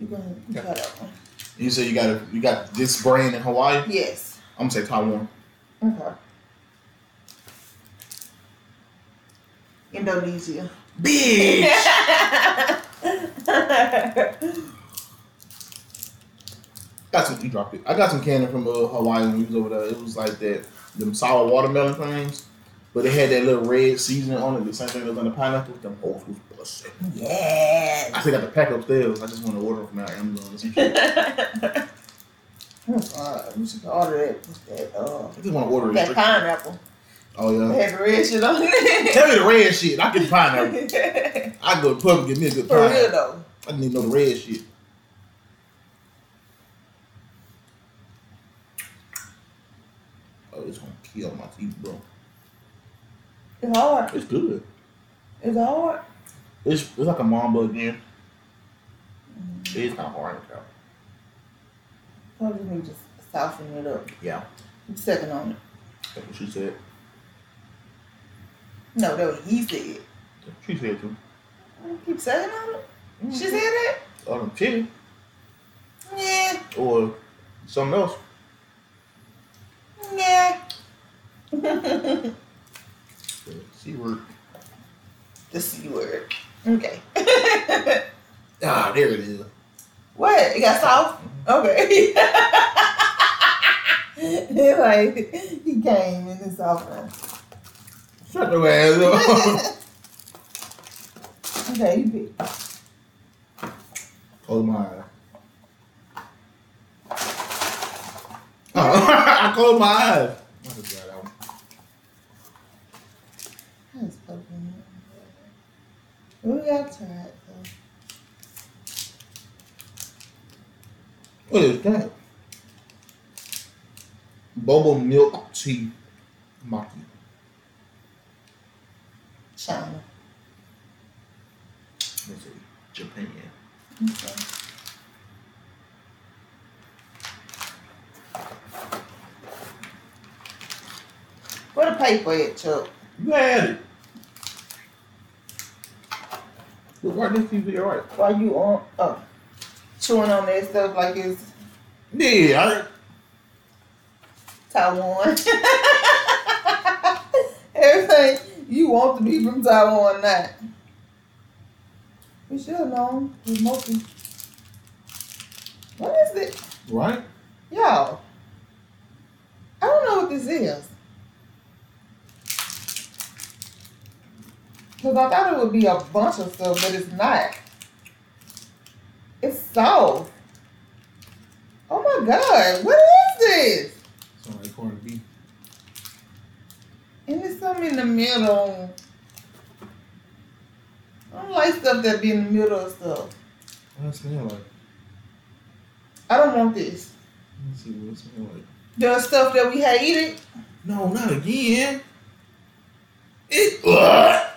You go ahead and try that one. You said you got a, you got this brand in Hawaii. Yes. I'm gonna say Taiwan. Okay. Indonesia. Bitch. got some. You dropped it. I got some candy from uh, Hawaii when we was over there. It was like that them sour watermelon things, but it had that little red seasoning on it. The same thing that was on the pineapple. Them hoes was busting. yes. I still got the pack upstairs. I just want to order from out Amazon or some shit. uh, we should order that. What's that? Uh, I just want to order that pineapple. Oh They yeah. had the red shit on it. Tell me the red shit. I get the pineapple. I go to pub and get me a good For real though. I need to know the red shit. Oh, it's gonna kill my teeth, bro. It's hard. It's good. It's hard. It's it's like a mamba again. It's not hard to tell. Probably need to soften it up. Yeah. I'm Second on it. That's what she said. No, that was he said. She said too. Keep saying on it. She said that. Um, chicken Yeah, or something else. yeah. C word. the c word. Okay. Ah, there it is. what? It got soft. Okay. Like he came in office. Shut your ass up. Okay, you pick. Close my eyes. Oh, I closed my eyes. I just got that one. That's fucking. We got tried though. What is that? Boba milk tea maki. China. Let's see. Japan. Okay. Where the paper at, Chuck? You had it. Look right next to you, you're right. While you on, oh, chewing on that stuff like it's Yeah, Taiwan. Everything you want to be from Taiwan, or not. We should have known. It's mostly. What is it? I, right? Y'all. I don't know what this is. Because I thought it would be a bunch of stuff, but it's not. It's soft. Oh my god, what is this? Sorry, corned beef. And there's something in the middle. I don't like stuff that be in the middle of stuff. What smell like? I don't want this. Let me see what it smells like. The stuff that we hated. No, not again. It.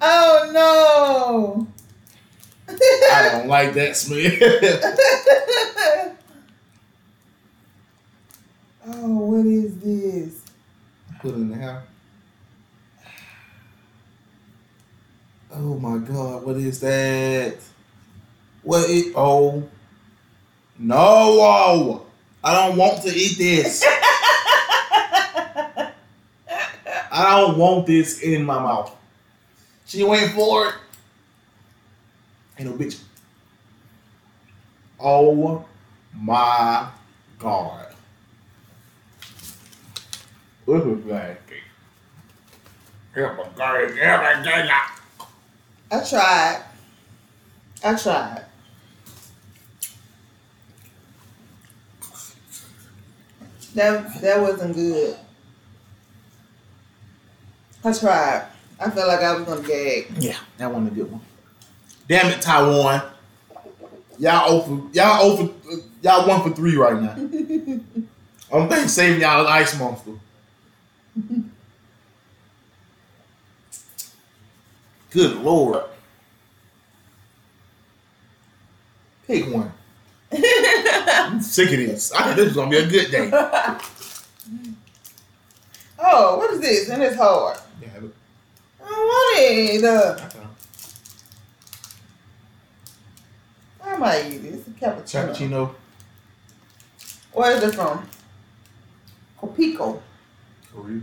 Oh no. I don't like that smell. oh, what is this? Put it in the house. Oh my god, what is that? What it? Oh no! Oh, I don't want to eat this. I don't want this in my mouth. She went for it. Ain't no bitch. Oh my god. This is bad. I tried. I tried. That that wasn't good. I tried. I felt like I was gonna gag. Yeah, that wasn't a good one. Damn it, Taiwan. Y'all oh over y'all oh over y'all one for three right now. I'm thinking saving y'all an ice monster. Good lord. Pick one. I'm sick of this. I this is gonna be a good day. oh, what is this? And it's hard. Yeah, look. I don't want it. Uh. I might eat it. It's a cappuccino. Cappuccino. Where is it from? Kopiko. Korea.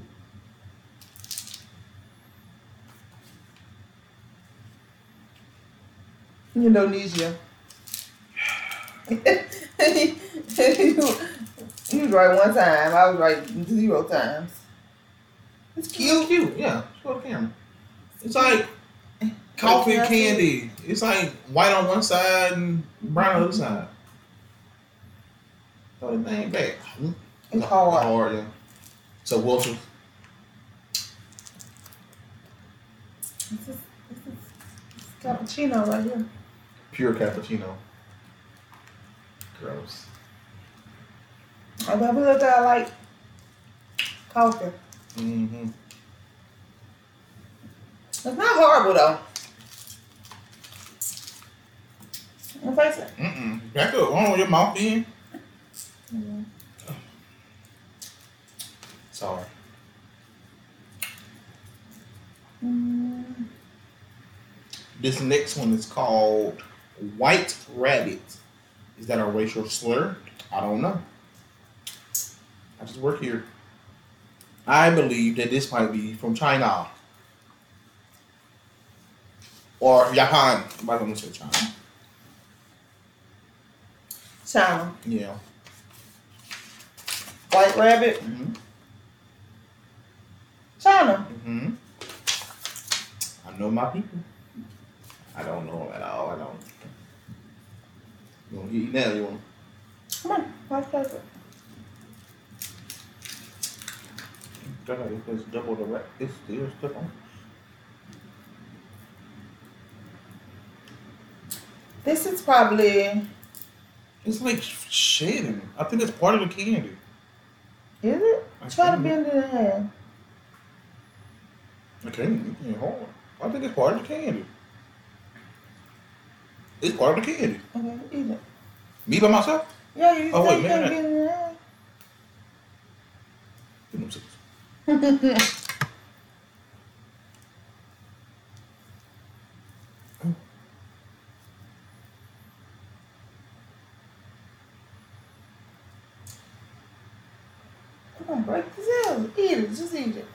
Indonesia. you, you was right one time. I was right zero times. It's Cute, cute. cute. Yeah, show the camera. It's like coffee and candy. It's like white on one side and brown on the other mm-hmm. side. Throw the thing back. It's hard. Hard, yeah. So Wilson, This is, this is cappuccino right here. Pure cappuccino. Gross. I never look at like coffee. Mm-hmm. It's not horrible though. And face it. Mm-mm. Back up. Hold on, your mouth in. Sorry. Mm. This next one is called White Rabbit. Is that a racial slur? I don't know. I just work here. I believe that this might be from China. Or Japan. I'm to say China. China. Yeah. White rabbit. Mm-hmm. China. Mm-hmm. I know my people. I don't know them at all. I don't. You want to eat now? You want? Come on. Let's take it. God, if it's double the wrap, it's still stuck on. This is probably. It's like shedding. I think it's part of the candy. Is it? I Try to think- bend it in half. The candy, it's hard. I think it's part of the candy. It's part of the candy. Okay, eat it. Me by myself? Yeah, you Oh, wait, maybe it half. Give them six. Come on, break this out. Eat it. Just eat it.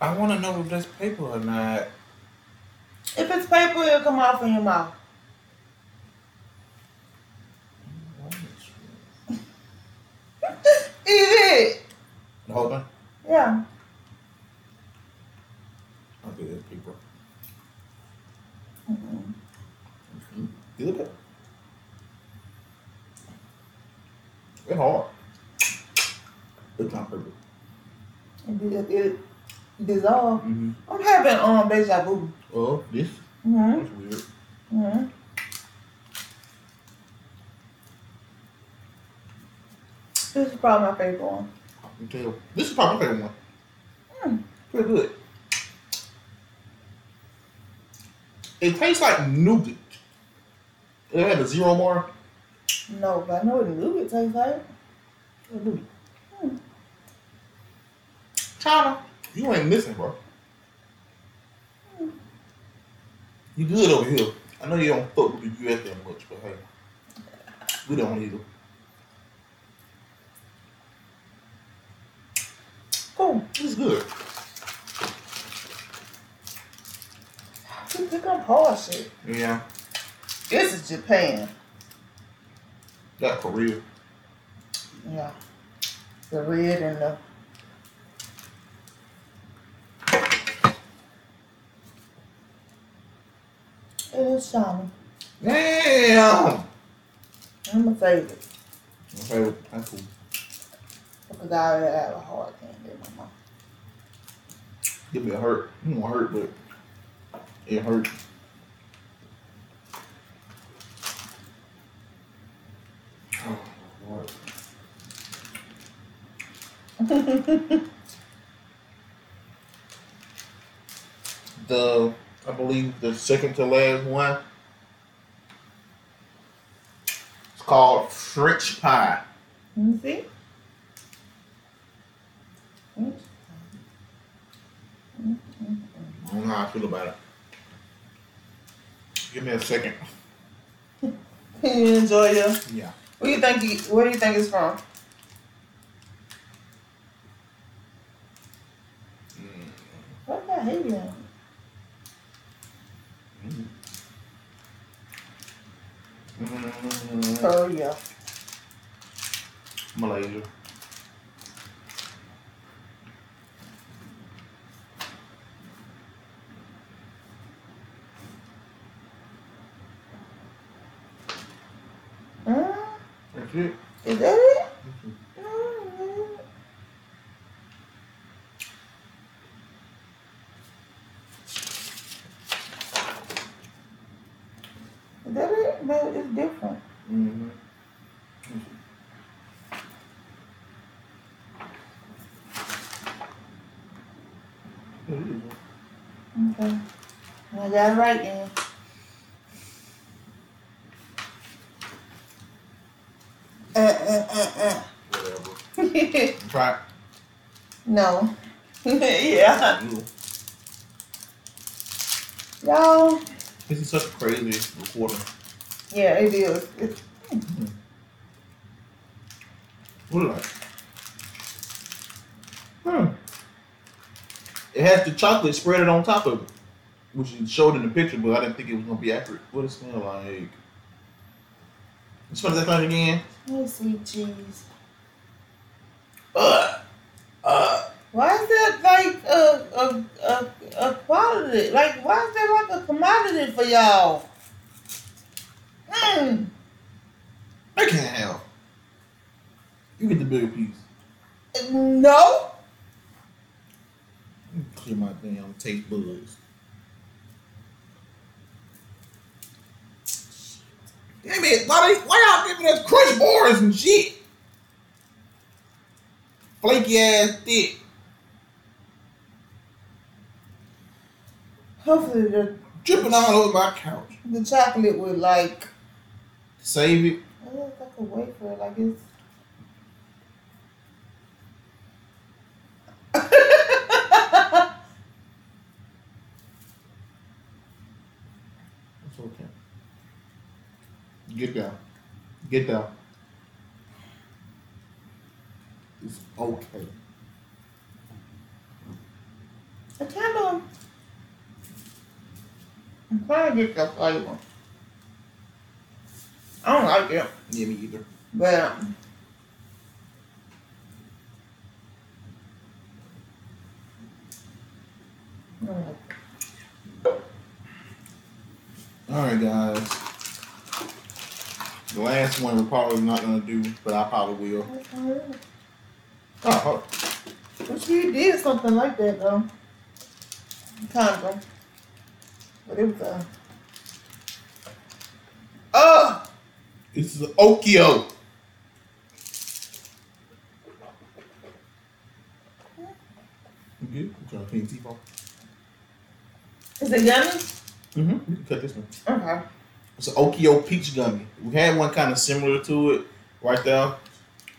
I want to know if that's paper or not. If it's paper, it'll come off in your mouth. Eat it. The whole thing? Yeah. I'll get that paper. Mm-mm. Good. it. It's hard. It's not paper. It, it, it dissolve. Mm-hmm. I'm having um deja vu. Oh, this? Mm-hmm. That's weird. Mm-hmm. This is probably my favorite one. Can tell. This is probably my favorite one. Mm. Pretty good. It tastes like nougat. It had a zero bar. No, but I know what nougat tastes like. Nougat. Hmm. China, you ain't missing, bro. You good over here. I know you don't fuck with the US that much, but hey, we don't either. Oh, cool. It's good. Pick up hard shit. Yeah, This is Japan. that Korea. Yeah. The red and the. It is shiny. Damn. I'm gonna save it Okay, that's cool. Because I already have a hard candy in my mouth. Give me a hurt. It won't hurt, but it hurt. Oh, Lord. the I believe the second to last one. It's called French pie. Let me see. Mm. I don't know how I feel about it. Give me a second. Enjoy your? Yeah. What do you think? You, where do you think it's from? Mm. What the hell? Mm. Korea. Malaysia. Mm? That's it. Is that it? Mm. Is that it? But it's different. Mm-hmm. Okay. I got it right now. Mm-mm-mm-mm. Whatever. Try no. yeah. Ew. Y'all. This is such a crazy recording. Yeah, it is. It's, What is that? Hmm. It has the chocolate spread on top of it, which is showed in the picture, but I didn't think it was gonna be accurate. What does it smell like? You smell that thing again? oh, sweet cheese. Uh, uh. Why is that like a, a, a, a quality? Like, why is that like a commodity for y'all? Mm. I can't help. You get the bigger piece. No. Clear my damn taste buds. Damn it! Why, they, why y'all giving us crunch bars and shit? Flaky ass dick. Hopefully the, Dripping all over my couch. the chocolate would like, Save it. oh, it's like for it. like. It's okay. Get down. Get down. It's okay. I kind of. I'm trying to get the flavor. I don't like it, Yeah, me either. but um, I All right, guys. The last one we're probably not gonna do, but I probably will. Oh, oh. Well, she did something like that though. Kind of. But it was uh Oh! this is Okio. You good? You trying to clean teeth off? Is it yummy? Mm-hmm. You can cut this one. Okay. It's an Okio peach gummy. We had one kind of similar to it right there,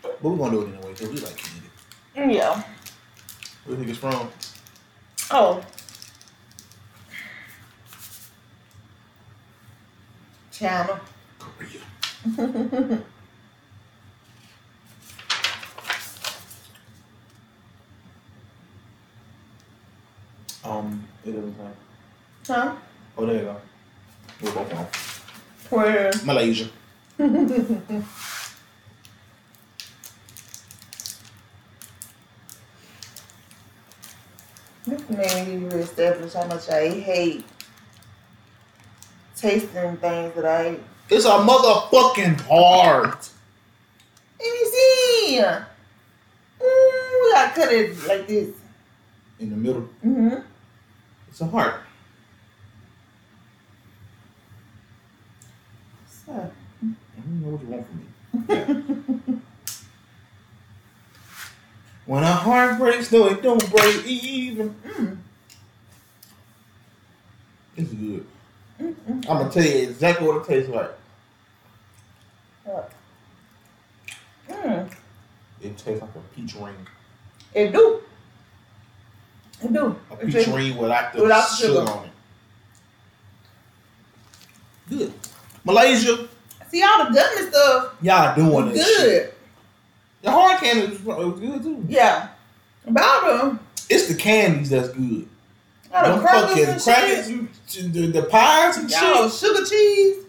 but we're gonna do it anyway because we like candy. Yeah. Where do you think it's from? Oh. China. Korea. Um, it doesn't say. huh? Oh, there you go. We're both on. Where? Malaysia. This made me reestablish how much I hate tasting things that I ate. It's a motherfucking heart. Let me see. Ooh, we gotta cut it like this. In the middle. Mm-hmm. It's a heart. I don't know what you want from me. when a heart breaks, though it don't break even. mm, It's good. mm, I'm gonna tell you exactly what it tastes like. mm. It tastes like a peach ring. It do. It do. A peach ring without the Without sugar. sugar. on it. Good. Malaysia, See all the gummy stuff. y'all doing this shit. Good. The hard candy was, good too. Yeah. About them. It's the candies that's good. All the crackers crackers, you- the, the pies and Y'all shit. sugar cheese.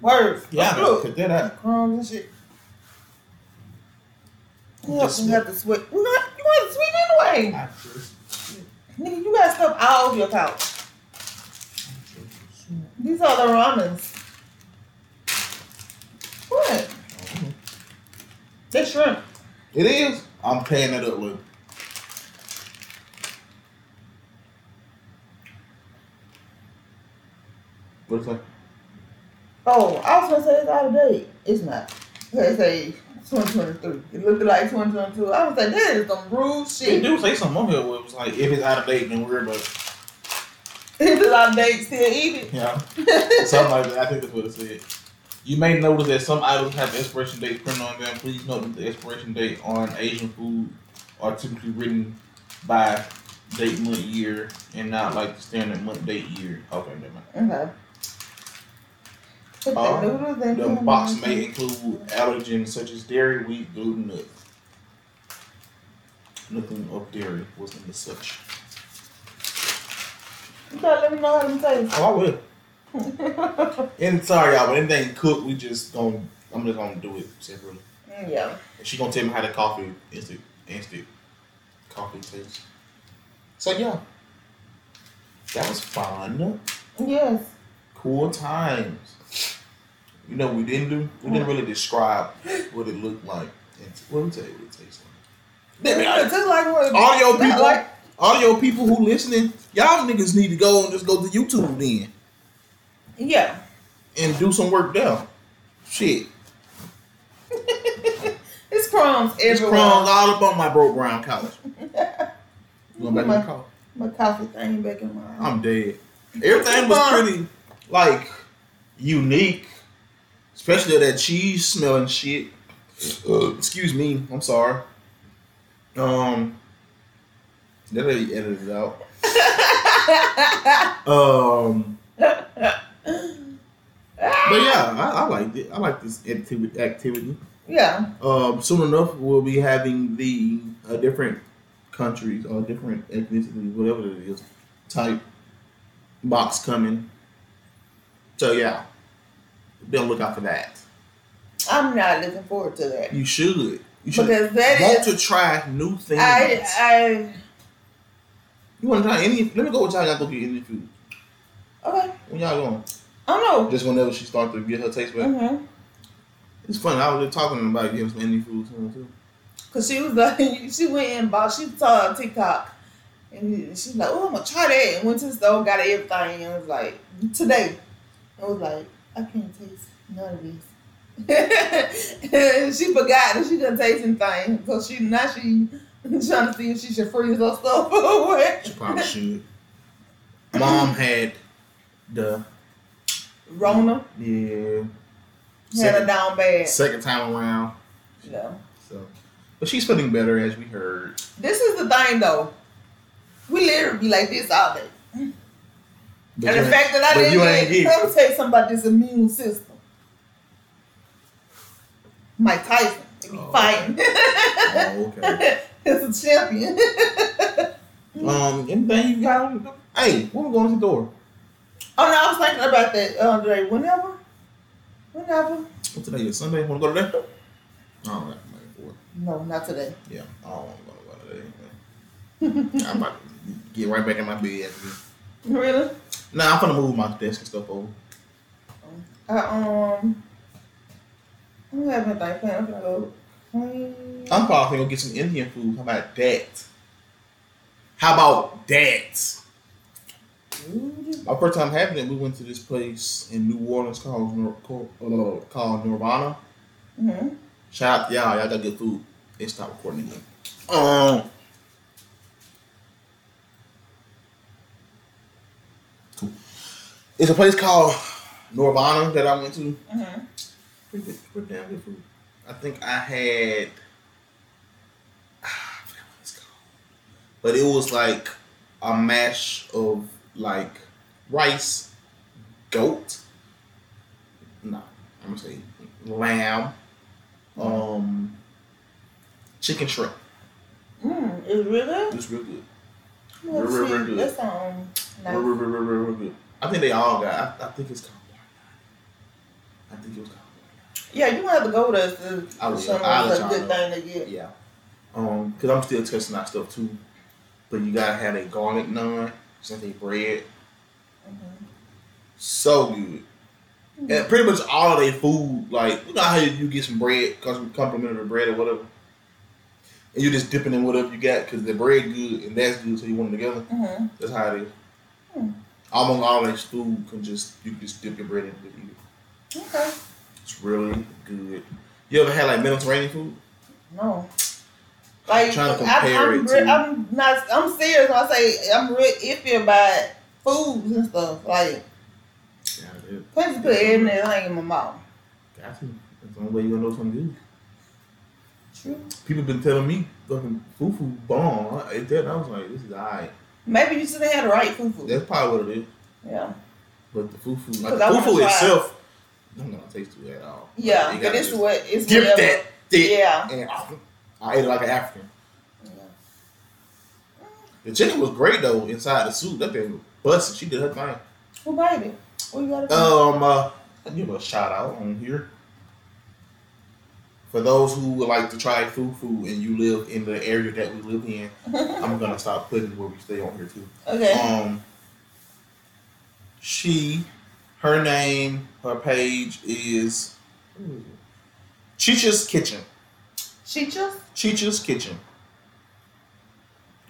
Words. Yeah, Look. cut that out. Crumbs and shit. Yeah, Just we have to sweat. We you want to sweet anyway. Nigga, you got stuff all over your couch. These are the ramens. What? They shrimp. It is. I'm paying it up with. What is that? Oh, I was gonna say it's out of date. It's not. They say 2023. It looked like 2022. I was like, that is some rude shit. They do say something on here where it was like, if it's out of date, then we're but If it's of date, still eat it. yeah, something like that. I think that's what it said. You may notice that some items have expiration dates printed on them. Please note that the expiration date on Asian food are typically written by date, month, year, and not like the standard month, date, year. Okay, never mind. Okay. Uh, the noodles The box may include allergens such as dairy, wheat, gluten, nuts. Nothing of dairy was in the such. You gotta let me know how them taste. Oh, I will. And sorry, y'all, but anything cooked, we just gonna. I'm just gonna do it separately. Mm, yeah. And she gonna tell me how the coffee instant instant coffee tastes. So yeah, that was fun. Yes. Cool times. You know we didn't do? We didn't really describe what it looked like. And let me tell you what it tastes like. It tastes like what? Audio people, Like, audio people who listening, y'all niggas need to go and just go to YouTube then yeah. and do some work there. Shit, It's crumbs it's crumbs all up on my broke brown couch. You going back to my, the car? my coffee thing back in my I'm dead. Everything was pretty like unique, especially that cheese smelling shit. Uh, excuse me, I'm sorry. Um, that lady edited it out. Um, but yeah, I, I liked it. I like this activity. Activity. yeah. Um, soon enough, we'll be having the uh, different countries or different ethnicities, whatever it is, type box coming. So yeah, be on the lookout for that. I'm not looking forward to that. You should. You should Because that want is to try new things. I I you want to try any? Let me go with y'all. Y'all go get Indian food. okay. When y'all going? I don't know. Just whenever she starts to get her taste back. Mm-hmm. It's funny. I was just talking about getting some Indian food soon too. Cause she was like, she went and bought. She saw on TikTok, and she's like, "Oh, I'm gonna try that." And went to the store, got everything, and was like, "Today," I was like, "I can't taste none of this." she forgot that she couldn't taste anything, so she now she trying to see if she should freeze her stuff away. She probably should. Mom had the Rona yeah had her down bad. second time around. Yeah. So, but she's feeling better as we heard. This is the thing, though. We literally be like this all day. But and the fact that I didn't you ain't get, get- let me tell you something about this immune system. Mike Tyson, they be Oh, fighting. oh, okay. it's a champion. Um, anything you got? Hey, when we going to the door? oh no, I was thinking about that Andre. Whenever, whenever. What today is Sunday? Want to go to that? I don't got money for it. No, not today. Yeah, I don't want to go to man. I'm about to get right back in my bed. Really? Nah, I'm gonna move my desk and stuff over. I um. I don't have anything planned. I'm gonna go. I'm probably gonna get some Indian food. How about that? How about that? My first time having it, we went to this place in New Orleans called Nor- called, uh, called Nirvana. Mm-hmm. Shout out to y'all, y'all got good food. It stopped recording again. Um, cool. It's a place called Nirvana that I went to. Mm-hmm. Pretty good, pretty damn good food. I think I had. I forgot what it's called. But it was like a mash of like rice, goat. No, I'm gonna say lamb, um, chicken shrimp. Mm, it's really. It was real good. Let's Real, real, real good. That's um. Real, real, real, real, real, real good. I think they all got. I, I think it's called. I think it was called. Yeah, you have to go with us to I show I'll us a good thing to get. Yeah. Um, cause I'm still testing out stuff too. But you gotta have a garlic naan, something bread. Mhm. So good. And pretty much all of their food, like you know how you get some bread, complimentary bread or whatever. And you're just dipping in whatever you got, cause the bread good and that's good, so you want them together. Mhm. That's how it is. Hmm. Almost all their food can just you can just dip your bread in and eat it. Okay. It's really good. You ever had like Mediterranean food? No. Like Trying to I'm, compare I'm, it to- I'm not. I'm serious. When I say I'm real iffy about foods and stuff. Like Yeah, it is. can't just put everything in my mouth. Got to. That's the only way you gonna know something good. True. People been telling me fucking fufu bomb. I ate that. and I was like, this is alright. Maybe you should have had the right fufu. That's probably what it is. Yeah. But the fufu, like the I fufu try- itself, I'm not taste it at all. Yeah, You but it's what it's Dip whatever. that thick. Yeah. And I, I ate it like an African. Yeah. The chicken was great though inside the soup. That thing was busted. She did her thing. Who made it? What you do? Um, uh, I give a shout out on here. For those who would like to try fufu and you live in the area that we live in, I'm gonna stop putting where we stay on here too. okay. Um, she, her name, her page is Chicha's Kitchen. Cheetos? Chicha's Kitchen.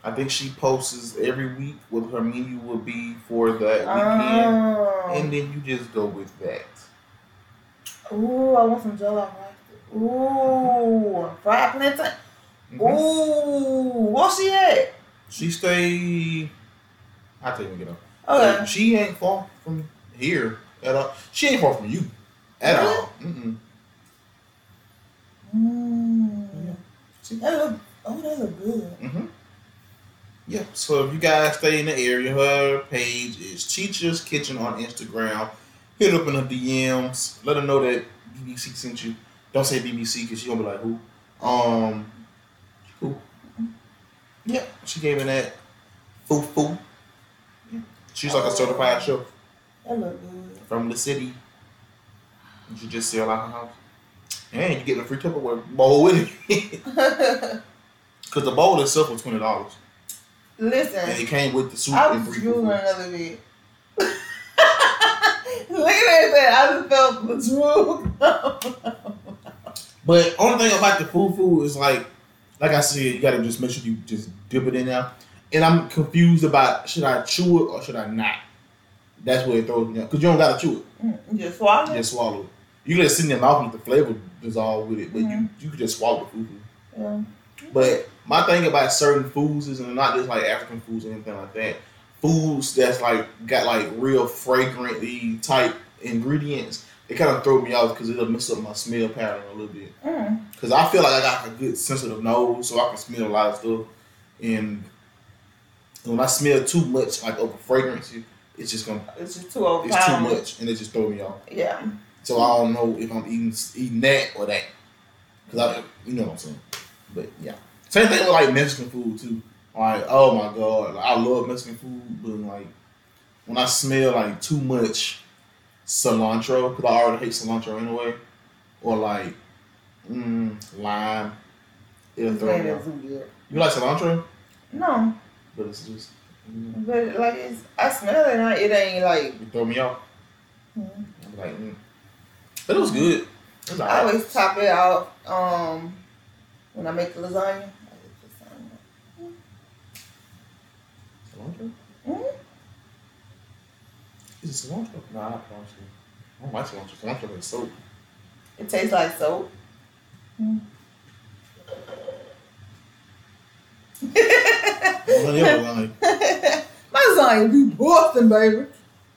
I think she posts every week what her menu will be for that weekend, Oh. and then you just go with that. Ooh, I want some rice. Ooh, fried plantain. Mhm. Ooh, where she at? She stay. I tell you get up. Okay. She ain't far from here at all. She ain't far from you at Really? all. Mm-mm. Mm. See? That look, oh, that look good. Mm-hmm. Yeah. So if you guys stay in the area, her page is Chicha's Kitchen on Instagram. Hit up in her DMs. Let her know that BBC sent you. Don't say BBC because she gonna be like who. Um. Who? Yeah. She gave me that. Foo foo. Yeah. She's like a certified chef That look good. From the city. And she just sell out her house. And you get a free Tupperware bowl with it. Because the bowl itself was twenty dollars. Listen. And it came with the soup I and was free drooling food. another bit. Look at that. I just felt the drool. But only thing about the food food is like, like I said, you gotta just make sure you just dip it in there. And I'm confused about should I chew it or should I not? That's where it throws me out. Cause you don't gotta chew it. just swallow You it. just swallow it. You let it sit in your mouth and let the flavor dissolve with it, but you you can just swallow the food. Yeah. But my thing about certain foods is, and not just like African foods or anything like that, foods that's like got like real fragrantly type ingredients, it kind of throw me off because it'll mess up my smell pattern a little bit. Mm. Because I feel like I got a good sensitive nose, so I can smell a lot of stuff. And when I smell too much like of a fragrance, it's just gonna It's just too overpowering. it's too much, and it just throw me off. Yeah. So I don't know if I'm eating eating that or that. Cause I, you know what I'm saying. But yeah, same thing with like Mexican food too. Like oh my god, like, I love Mexican food, but like when I smell like too much cilantro, cause I already hate cilantro anyway, or like mm, lime, it'll throw me off. You like cilantro, No, but it's just mm, but like it's, I smell it. and I- It ain't like. it throw me off. mm. I'm like, mm. but it was good. It was I alright. always top it out um, when I make the lasagna. I just put some- Cilantro. Mm. Is it cilantro? No, I don't cilantro. I don't like cilantro. Cilantro is soap. It tastes like soap. Well, yeah, like, My lasagna be Boston, baby.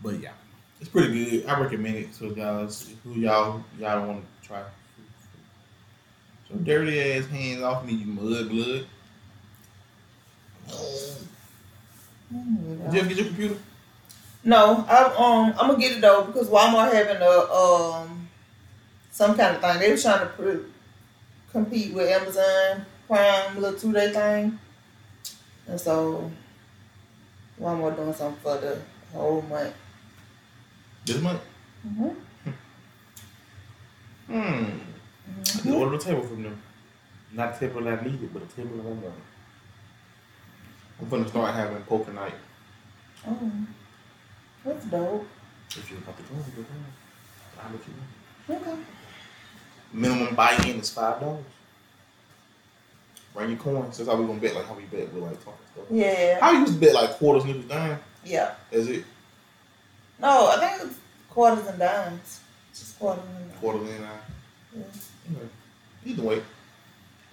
but yeah, it's pretty good. I recommend it to guys who y'all y'all don't want to try. So dirty ass hands off me, you mud blood. Did you ever get your computer? No, I um I'm gonna get it though because Walmart having a um some kind of thing. They were trying to pr- compete with Amazon Prime little two day thing, and so Walmart doing something for the whole month. This month? Mm-hmm. Hmm. Just ordered a table from them. Not a table that I needed, but a table that I wanted. I'm gonna start having poker night. Oh, that's dope. If you're about to go, go down. I'll let you know. Okay. Minimum buy-in is five dollars. Bring your coins. That's how we gonna bet. Like how we bet with like talking stuff. Yeah. How you used to bet like quarters, nickels, dimes. Yeah. Is it No, I think it's quarters and dimes. Just quarters and dimes. quarters and nine? Yeah. Either way,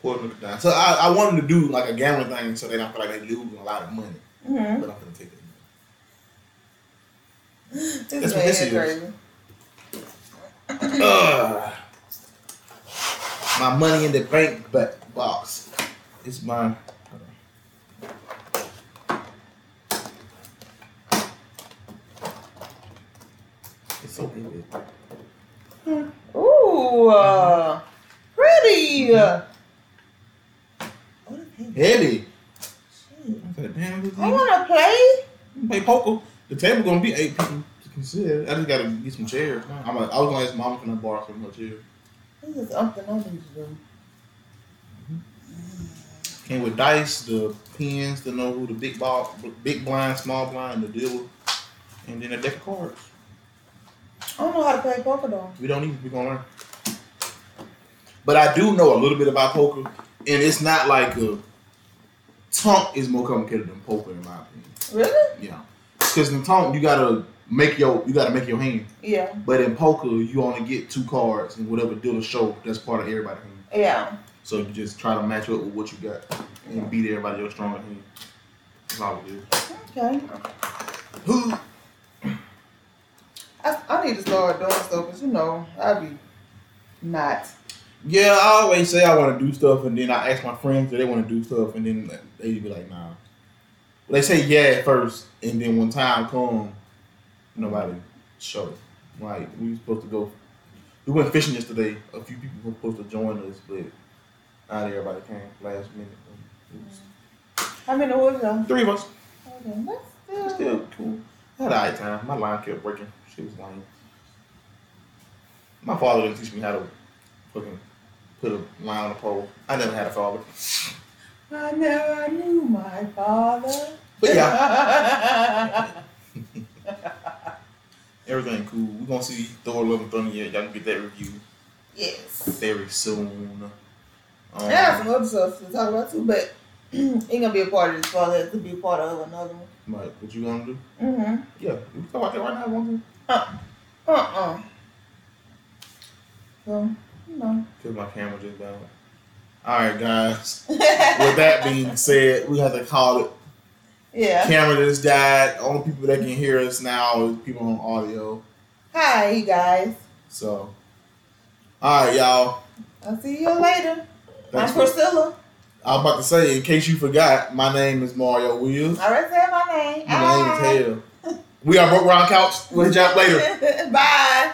quarter nickel dime. So I, I wanted to do like a gambling thing so they don't feel like they losing a lot of money. Mm-hmm. But I'm gonna take it. This That's what this is crazy. Ugh. my money in the bank ba- box. It's my It's so heavy. Ooh, uh, pretty. Mm-hmm. What is it? Heavy. I said, damn, I want to play. play poker. The table gonna be eight people to consider. I just gotta get some chairs. I'm like, I was gonna ask mom can I borrow some of her chairs. This is something I need to do. Came with dice, the pins to know who the big ball, big blind, small blind, the dealer, and then a deck of cards. I don't know how to play poker though. We don't need. We gonna learn. But I do know a little bit about poker, and it's not like a tonk is more complicated than poker in my opinion. Really? Yeah, because in tonk you gotta make your you gotta make your hand, Yeah. but in poker you only get two cards, and whatever dealer show that's part of everybody's hand. Yeah. So you just try to match up with what you got and beat everybody your stronger hand. That's all it is. Okay. Who? I, I need to start doing stuff because you know I be not. Yeah, I always say I want to do stuff, and then I ask my friends if they want to do stuff, and then they be like, "Nah." They say yeah at first, and then when time come, nobody show. Like we was supposed to go. We went fishing yesterday. A few people were supposed to join us, but not everybody came last minute. How many was there? three of us. Okay, that's still. still cool. I had a high time. My line kept breaking. She was lame. My father didn't teach me how to fucking put a line on a pole. I never had a father. I never knew my father. But yeah, everything cool. We're gonna see Thor Love and Thunder yet. Y'all can get that review yes. very soon. Um, I have some other stuff to talk about too, but ain't gonna be a part of this father. It's to be a part of another one. Mike, what you gonna do? Mm-hmm. Yeah, we can talk about that right now. Want Uh-uh. So, you know. Cause my camera just. All right, guys. With that being said, we have to call it yeah. camera just died. Only people that can hear us now is people on audio. Hi, guys. So, all right, y'all. I'll see you later. Thanks I'm Priscilla. I was about to say, in case you forgot, my name is Mario Wills. I already said my name. My name is Hale. We are Broke Round Couch. We'll hit you up later. Bye.